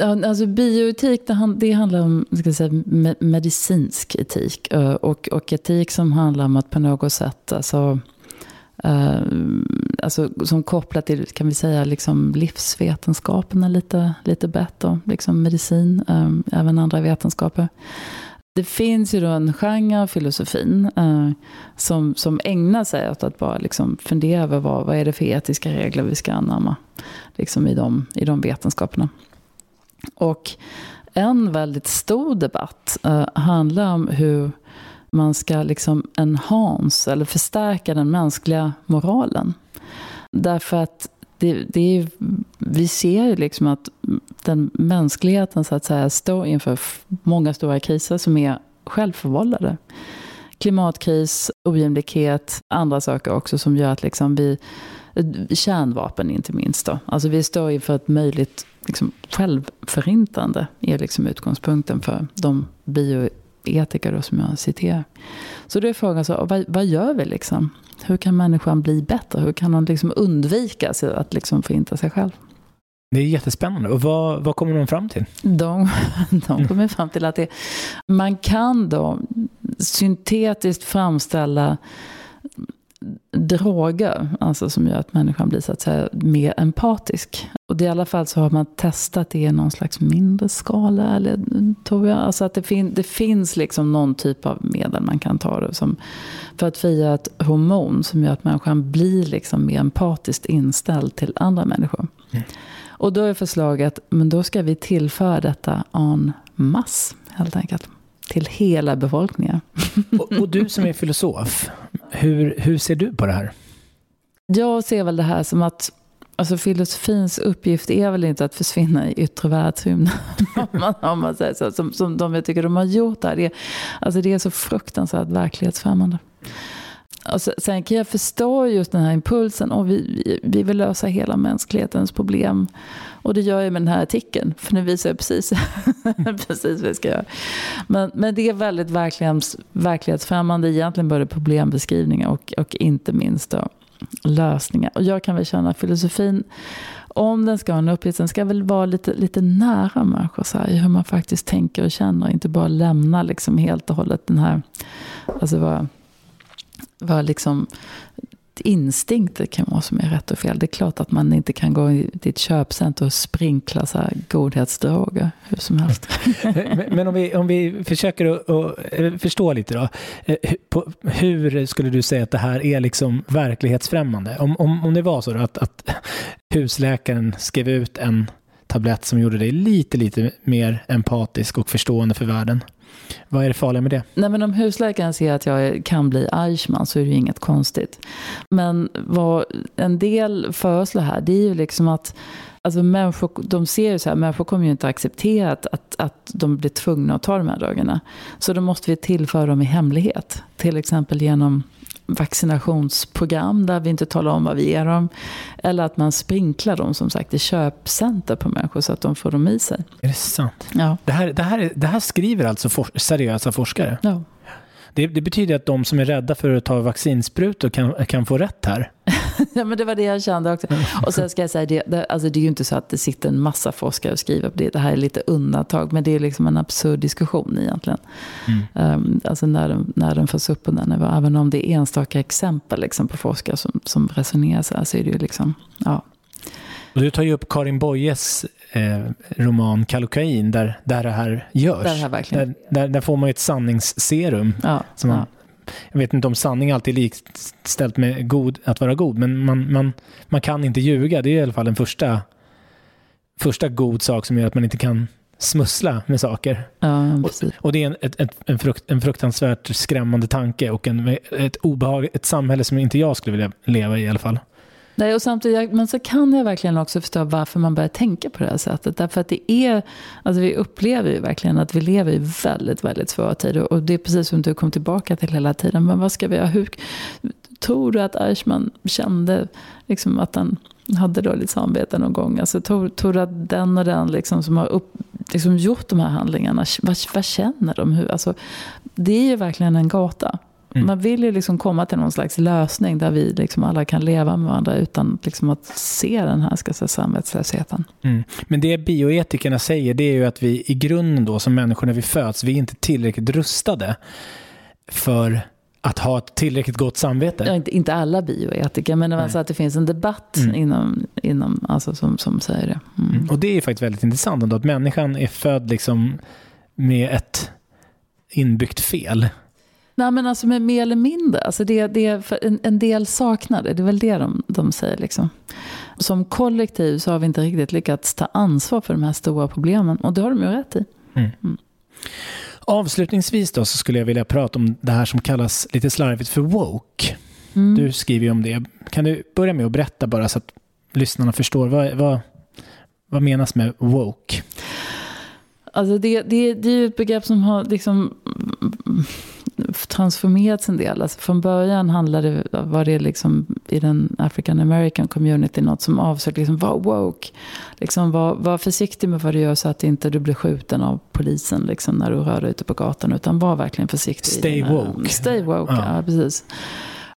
Alltså bioetik det, det handlar om ska säga, medicinsk etik eh, och, och etik som handlar om att på något sätt alltså, Uh, alltså, som kopplat till, kan vi säga, liksom livsvetenskaperna lite, lite bättre. Liksom medicin, um, även andra vetenskaper. Det finns ju då en genre, av filosofin, uh, som, som ägnar sig åt att bara liksom fundera över vad, vad är det för etiska regler vi ska anamma liksom i, de, i de vetenskaperna. Och en väldigt stor debatt handlar om hur man ska liksom enhance eller förstärka den mänskliga moralen. Därför att det, det är, vi ser ju liksom att den mänskligheten så att säga står inför många stora kriser som är självförvållade. Klimatkris, ojämlikhet, andra saker också som gör att liksom vi, kärnvapen inte minst då. Alltså vi står inför ett möjligt liksom självförintande är liksom utgångspunkten för de bio etiker då, som jag citerar. Så då är frågan, så, vad, vad gör vi liksom? Hur kan människan bli bättre? Hur kan hon liksom undvika att liksom förinta sig själv? Det är jättespännande. Och vad, vad kommer de fram till? De, de kommer fram till att det, man kan då syntetiskt framställa droger, alltså som gör att människan blir så att säga mer empatisk. Och det, i alla fall så har man testat det i någon slags mindre skala, eller, tror jag. Alltså att det, fin det finns liksom någon typ av medel man kan ta det som, för att fria ett hormon som gör att människan blir liksom mer empatiskt inställd till andra människor. Mm. Och då är förslaget, men då ska vi tillföra detta en mass, helt enkelt till hela befolkningen. Och, och, du som är filosof, hur, hur ser du på det här? Jag ser väl det här som att Alltså filosofins uppgift är väl inte att försvinna i yttre världsrymden. om man säger så. Som, som de jag tycker de har gjort där. Det alltså det är så fruktansvärt verklighetsfrämmande. Alltså, sen kan jag förstå just den här impulsen. Och vi, vi, vi vill lösa hela mänsklighetens problem. Och det gör jag med den här artikeln. För nu visar jag precis, precis vad jag ska göra. Men, men det är väldigt verklighets, verklighetsfrämmande. Egentligen både problembeskrivningar och, och inte minst då, lösningar. Och jag kan väl känna att filosofin, om den ska ha en uppgift, den ska väl vara lite, lite nära människor. Så här, hur man faktiskt tänker och känner. Inte bara lämna liksom helt och hållet den här, alltså vara, vad liksom instinkter kan vara som är rätt och fel. Det är klart att man inte kan gå till ett köpcenter och sprinkla så här godhetsdroger hur som helst. men, om, vi, om vi försöker att, att förstå lite då. Eh, hur skulle du säga att det här är liksom verklighetsfrämmande? Om, om, om det var så att, att husläkaren skrev ut en tablett som gjorde dig lite, lite mer empatisk och förstående för världen. Vad är det farliga med det? Nej, men om husläkaren ser att jag kan bli Eichmann så är det ju inget konstigt. Men vad en del föreslår här, det är ju liksom att Alltså människor, de ser ju så här, människor kommer ju inte acceptera att, att, att de blir tvungna att ta de här drogerna. Så då måste vi tillföra dem i hemlighet. Till exempel genom vaccinationsprogram där vi inte talar om vad vi ger dem. Eller att man sprinklar dem som sagt i köpcenter på människor så att de får dem i sig. Är det sant? Ja. Det här, det här, det här skriver alltså for, seriösa forskare? ja. Det, det, betyder att de som är rädda för att ta vaccinsprutor kan, kan få rätt här? ja, men det var det jag kände också. Och sen ska jag säga, det, det, alltså det är ju inte så att det sitter en massa forskare och skriver på det. Det här är lite undantag, men det är liksom en absurd diskussion egentligen. Mm. Um, alltså när den, när den förs upp på den nivån. Även om det är enstaka exempel liksom, på forskare som, som resonerar så här, så är det ju liksom, ja. Och du tar ju upp Karin Boyes eh, roman Kallocain där, där det här görs. Där, här. Där, där, där, får man ju ett sanningsserum. Ja, som man, ja. Jag vet inte om sanning alltid är likställt med god, att vara god, men man, man, man kan inte ljuga. Det är i alla fall en första, första god sak som gör att man inte kan smussla med saker. Ja, och, och, det är en, ett, ett, en, frukt, en fruktansvärt skrämmande tanke och en, ett, obehag, ett samhälle som inte jag skulle vilja leva i i alla fall. Nej, och samtidigt, men så kan jag verkligen också förstå varför man börjar tänka på det här sättet. Därför att det är, alltså vi upplever ju verkligen att vi lever i väldigt, väldigt svåra tider. Och det är precis som du kom tillbaka till hela tiden. Men vad ska vi göra? Hur, tror du att Eichmann kände liksom att han hade dåligt samvete någon gång? Alltså, tror, tror du att den och den liksom, som har upp, liksom gjort de här handlingarna, vad, vad känner de? Hur, alltså, det är ju verkligen en gata. Mm. Man vill ju liksom komma till någon slags lösning där vi liksom alla kan leva med varandra utan liksom att se den här ska säga, samvetslösheten. Mm. Men det bioetikerna säger det är ju att vi i grunden då som människor när vi föds, vi är inte tillräckligt rustade för att ha ett tillräckligt gott samvete. Ja, inte, inte alla bioetiker, men alltså att det finns en debatt mm. inom, inom, alltså som, som säger det. Mm. mm. Och det är faktiskt väldigt intressant ändå, att människan är född liksom med ett inbyggt fel. Nej, men alltså med mer eller mindre. Alltså det, det, en, en del saknar det. Det är väl det de, de säger. Liksom. Som kollektiv så har vi inte riktigt lyckats ta ansvar för de här stora problemen. Och det har de ju rätt i. Mm. Mm. Avslutningsvis då så skulle jag vilja prata om det här som kallas lite slarvigt för woke. Mm. Du skriver ju om det. Kan du börja med att berätta bara så att lyssnarna förstår. Vad, vad, vad menas med woke? Alltså det, det, det är ju ett begrepp som har liksom transformerats en del. Alltså från början handlade, var det liksom i den African American community något som avsåg liksom var woke. Liksom var, var försiktig med vad du gör så att inte du blir skjuten av polisen liksom när du rör dig ute på gatan. Utan var verkligen försiktig. Stay woke. Stay woke, ja, ja precis.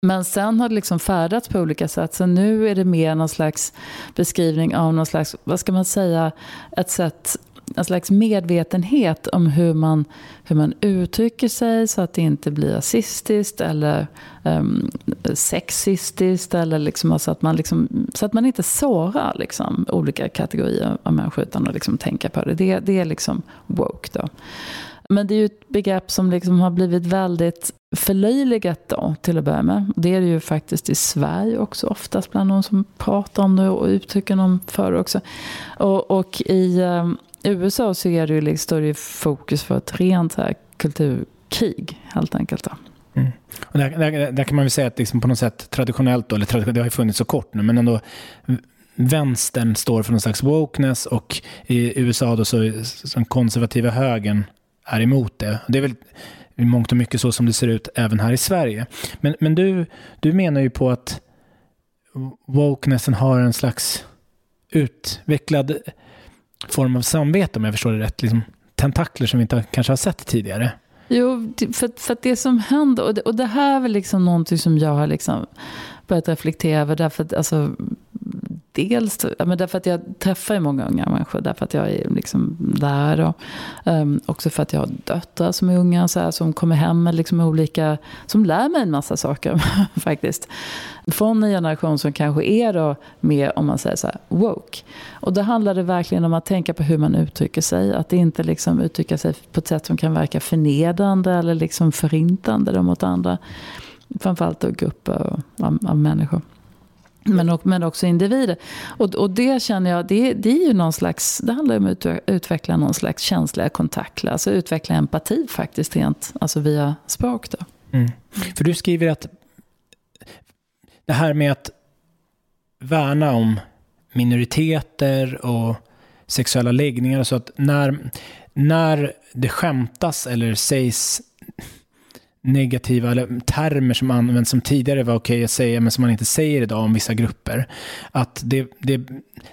Men sen har det liksom färdats på olika sätt. Så nu är det mer någon slags beskrivning av någon slags, vad ska man säga, ett sätt en slags medvetenhet om hur man, hur man uttrycker sig så att det inte blir rasistiskt eller um, sexistiskt. Eller liksom, alltså att man liksom, så att man inte sårar liksom, olika kategorier av människor utan att liksom tänka på det. Det, det är liksom woke. Då. Men det är ju ett begrepp som liksom har blivit väldigt förlöjligat då, till att börja med. Det är det ju faktiskt i Sverige också oftast bland de som pratar om det och uttrycker om för det också. Och, och i ehm, i USA så är det ju liksom större fokus för ett rent här kulturkrig helt enkelt. Då. Mm. Och där, där, där, kan man väl säga att liksom på något sätt traditionellt, då, eller det har ju funnits så kort nu, men ändå vänstern står för någon slags wokeness och i USA då så den konservativa högern är emot det. Det är väl i mångt och mycket så som det ser ut även här i Sverige. Men, men du, du menar ju på att wokenessen har en slags utvecklad form av samvete om jag förstår det rätt. Liksom, tentakler som vi inte kanske har sett tidigare. Jo, för, för det som händer, och det, och det här är väl liksom någonting som jag har liksom börjat reflektera över. Därför att, alltså, dels men därför att jag träffar många unga människor. Därför att jag är liksom där. Och, um, också för att jag har döttrar som är unga. Så här, som kommer hem med liksom olika... Som lär mig en massa saker faktiskt. Från en generation som kanske är då mer, om man säger så här, woke. Och då handlar det verkligen om att tänka på hur man uttrycker sig. Att inte liksom uttrycka sig på ett sätt som kan verka förnedrande eller liksom förintande mot andra. Framförallt då grupper av, av människor. Men, men också individer. Och, och det känner jag, det, det är ju någon slags, det handlar om att utveckla någon slags känsliga kontakter. Alltså utveckla empati faktiskt rent, alltså via språk då. Mm. För du skriver att det här med att värna om minoriteter och sexuella läggningar. Så att när, när det skämtas eller sägs negativa eller termer som används som tidigare var okej att säga men som man inte säger idag om vissa grupper. Att det, det,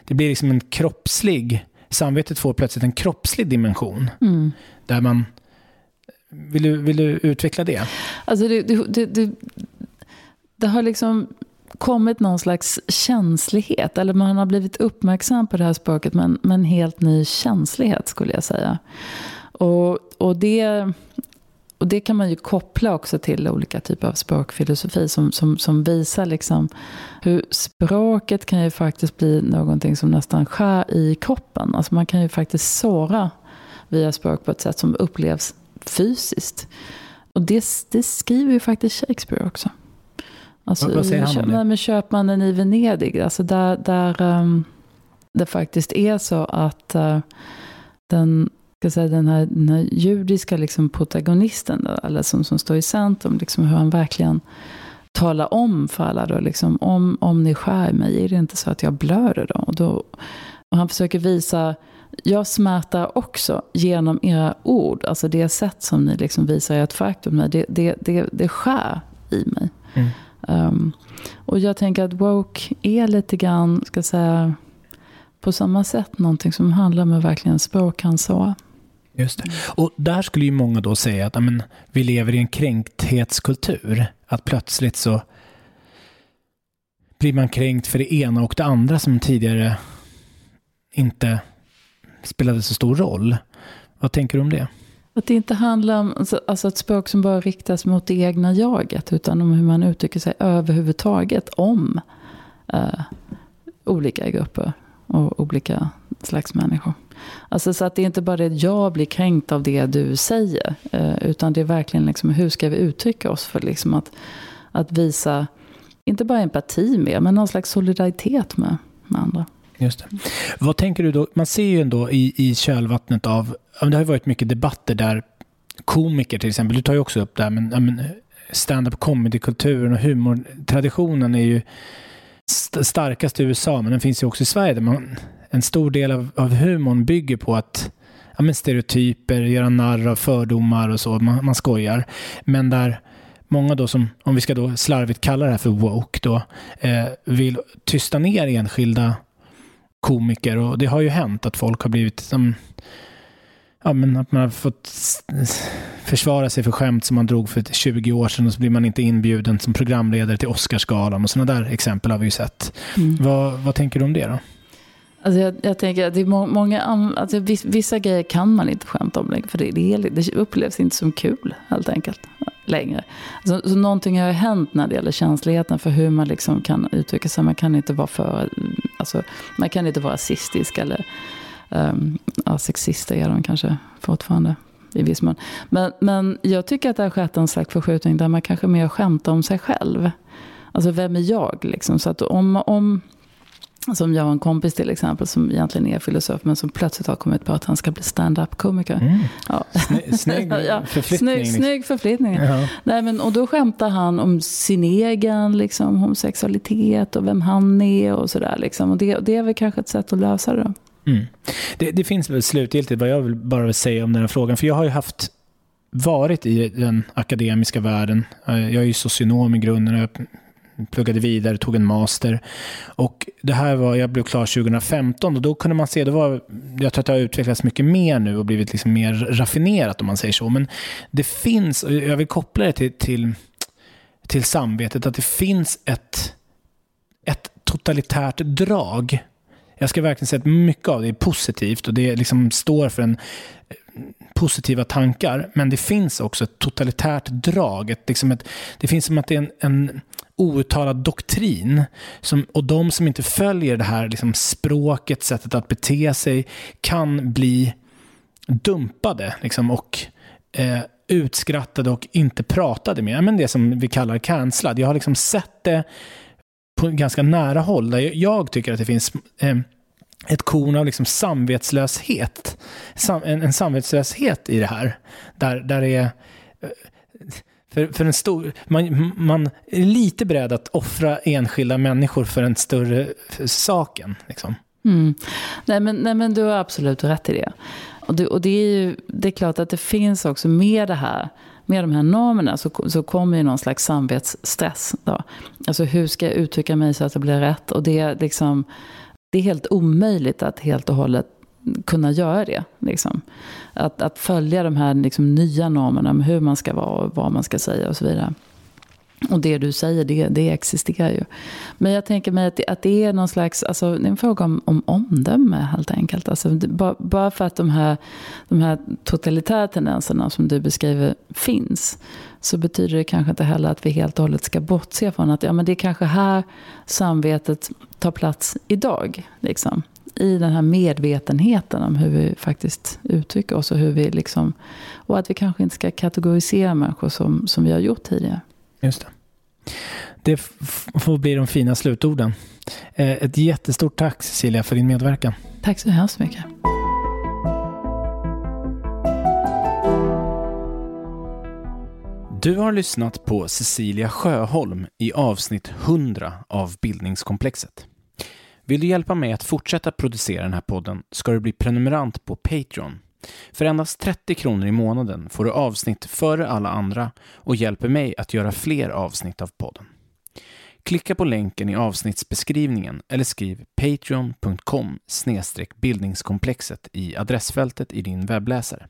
det blir liksom en kroppslig, samvetet får plötsligt en kroppslig dimension. Mm. Där man, vill du, vill du utveckla det? Alltså det, det, det, det har liksom kommit någon slags känslighet. Eller man har blivit uppmärksam på det här språket med en, med en helt ny känslighet skulle jag säga. Och, och, det, och det kan man ju koppla också till olika typer av språkfilosofi som, som, som visar liksom hur språket kan ju faktiskt bli någonting som nästan skär i kroppen. Alltså man kan ju faktiskt såra via språk på ett sätt som upplevs fysiskt. Och det, det skriver ju faktiskt Shakespeare också. Alltså, vad, säger han om det? Med Köpmannen i Venedig, alltså där, där um, det faktiskt är så att uh, den, ska säga, den, här, den här judiska liksom, protagonisten, då, eller som, som står i centrum, liksom, hur han verkligen talar om för alla då, liksom, om, om ni skär mig, är det inte så att jag blöder då? Och, då, och han försöker visa jag smärtar också genom era ord. Alltså det sätt som ni liksom visar ert förakt mig. Det, det, det, det skär i mig. Mm. Um, och jag tänker att woke är lite grann, ska säga, på samma sätt någonting som handlar om att verkligen språk kan så. Just det. Och där skulle ju många då säga att amen, vi lever i en kränkthetskultur. Att plötsligt så blir man kränkt för det ena och det andra som tidigare inte spelade så stor roll. Vad tänker du om det? Att det inte handlar om alltså, alltså ett språk som bara riktas mot det egna jaget. Utan om hur man uttrycker sig överhuvudtaget om eh, olika grupper och olika slags människor. Alltså så att det är inte bara det att jag blir kränkt av det du säger. Eh, utan det är verkligen liksom hur ska vi uttrycka oss för liksom att, att visa, inte bara empati med, men någon slags solidaritet med, med andra. Just det. Vad tänker du då? Man ser ju ändå i, i kölvattnet av, det har ju varit mycket debatter där komiker till exempel, du tar ju också upp det här, men, men stand-up comedy-kulturen och humortraditionen är ju st starkast i USA, men den finns ju också i Sverige. Där man, en stor del av, av humorn bygger på att ja, men stereotyper, göra narr av fördomar och så, man, man skojar. Men där många då som, om vi ska då slarvigt kalla det här för woke då, eh, vill tysta ner enskilda komiker och det har ju hänt att folk har blivit som ja, men att man har fått försvara sig för skämt som man drog för 20 år sedan och så blir man inte inbjuden som programledare till Oscarsgalan och sådana där exempel har vi ju sett. Mm. Vad, vad tänker du om det då? Alltså jag, jag tänker att det är må, många, alltså vissa grejer kan man inte skämta om längre för det, det, det upplevs inte som kul helt enkelt längre. Så, så någonting har hänt när det gäller känsligheten för hur man liksom kan uttrycka sig. Man kan inte vara för, alltså, man kan inte vara rasistisk eller um, ja, sexister är de kanske fortfarande i viss mån. Men, men jag tycker att det har skett en slags förskjutning där man kanske mer skämtar om sig själv. Alltså vem är jag liksom? Så att om, om som jag har en kompis till exempel som egentligen är filosof men som plötsligt har kommit på att han ska bli stand-up-komiker. Mm. Ja. Snygg förflyttning. snygg, liksom. snygg förflyttning. Ja. Nej, men, och då skämtar han om sin egen liksom, homosexualitet och vem han är och sådär. Liksom. Och det, det är väl kanske ett sätt att lösa det. Mm. Det, det, finns väl slutgiltigt vad jag vill bara vill säga om den här frågan. För jag har ju haft varit i den akademiska världen. Jag är ju socionom i grunden. Jag pluggade vidare, tog en master. Och det här var, jag blev klar 2015 och då kunde man se, det var, jag tror att det har utvecklats mycket mer nu och blivit liksom mer raffinerat om man säger så. Men det finns, och jag vill koppla det till, till, till samvetet, att det finns ett, ett totalitärt drag. Jag ska verkligen säga att mycket av det är positivt och det liksom står för en positiva tankar, men det finns också ett totalitärt drag. Ett, liksom ett, det finns som att det är en, en outtalad doktrin. Som, och de som inte följer det här liksom språket, sättet att bete sig, kan bli dumpade liksom, och eh, utskrattade och inte pratade med. Men det som vi kallar cancellad. Jag har liksom sett det på ganska nära håll, där jag tycker att det finns eh, ett korn av liksom samvetslöshet. Sam, en, en samvetslöshet i det här. Där, där det är... Eh, för, för en stor, man, man är lite beredd att offra enskilda människor för en större för saken. Liksom. Mm. Nej, men, nej, men du har absolut rätt i det. Och, det, och det är ju det är klart att det finns också med det här med de här normerna så, så kommer ju någon slags samvetsstress. Då. Alltså hur ska jag uttrycka mig så att det blir rätt? Och det är, liksom, det är helt omöjligt att helt och hållet kunna göra det. Liksom. Att, att följa de här liksom, nya normerna om hur man ska vara och vad man ska säga och så vidare. Och det du säger, det, det existerar ju. Men jag tänker mig att det, att det är någon slags, alltså, det är en fråga om, om omdöme helt enkelt. Alltså, det, bara, bara för att de här, de här totalitära tendenserna som du beskriver finns, så betyder det kanske inte heller att vi helt och hållet ska bortse från att ja, men det är kanske här samvetet tar plats idag. Liksom. I den här medvetenheten om hur vi faktiskt uttrycker oss och hur vi liksom, och att vi kanske inte ska kategorisera människor som, som vi har gjort tidigare. Just det. Det får bli de fina slutorden. Eh, ett jättestort tack Cecilia för din medverkan. Tack så hemskt mycket. Du har lyssnat på Cecilia Sjöholm i avsnitt 100 av Bildningskomplexet. Vill du hjälpa mig att fortsätta producera den här podden ska du bli prenumerant på Patreon för endast 30 kronor i månaden får du avsnitt före alla andra och hjälper mig att göra fler avsnitt av podden. Klicka på länken i avsnittsbeskrivningen eller skriv patreon.com bildningskomplexet i adressfältet i din webbläsare.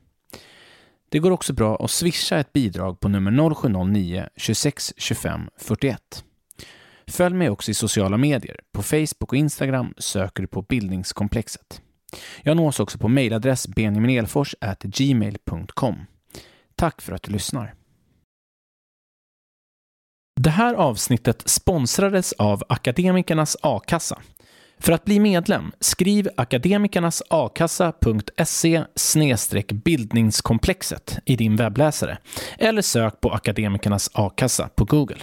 Det går också bra att swisha ett bidrag på nummer 0709-26 25 41. Följ mig också i sociala medier. På Facebook och Instagram söker du på Bildningskomplexet. Jag nås också på mejladress benjaminelfors@gmail.com. Tack för att du lyssnar. Det här avsnittet sponsrades av Akademikernas a-kassa. För att bli medlem, skriv akademikernasakassa.se bildningskomplexet i din webbläsare eller sök på Akademikernas a-kassa på Google.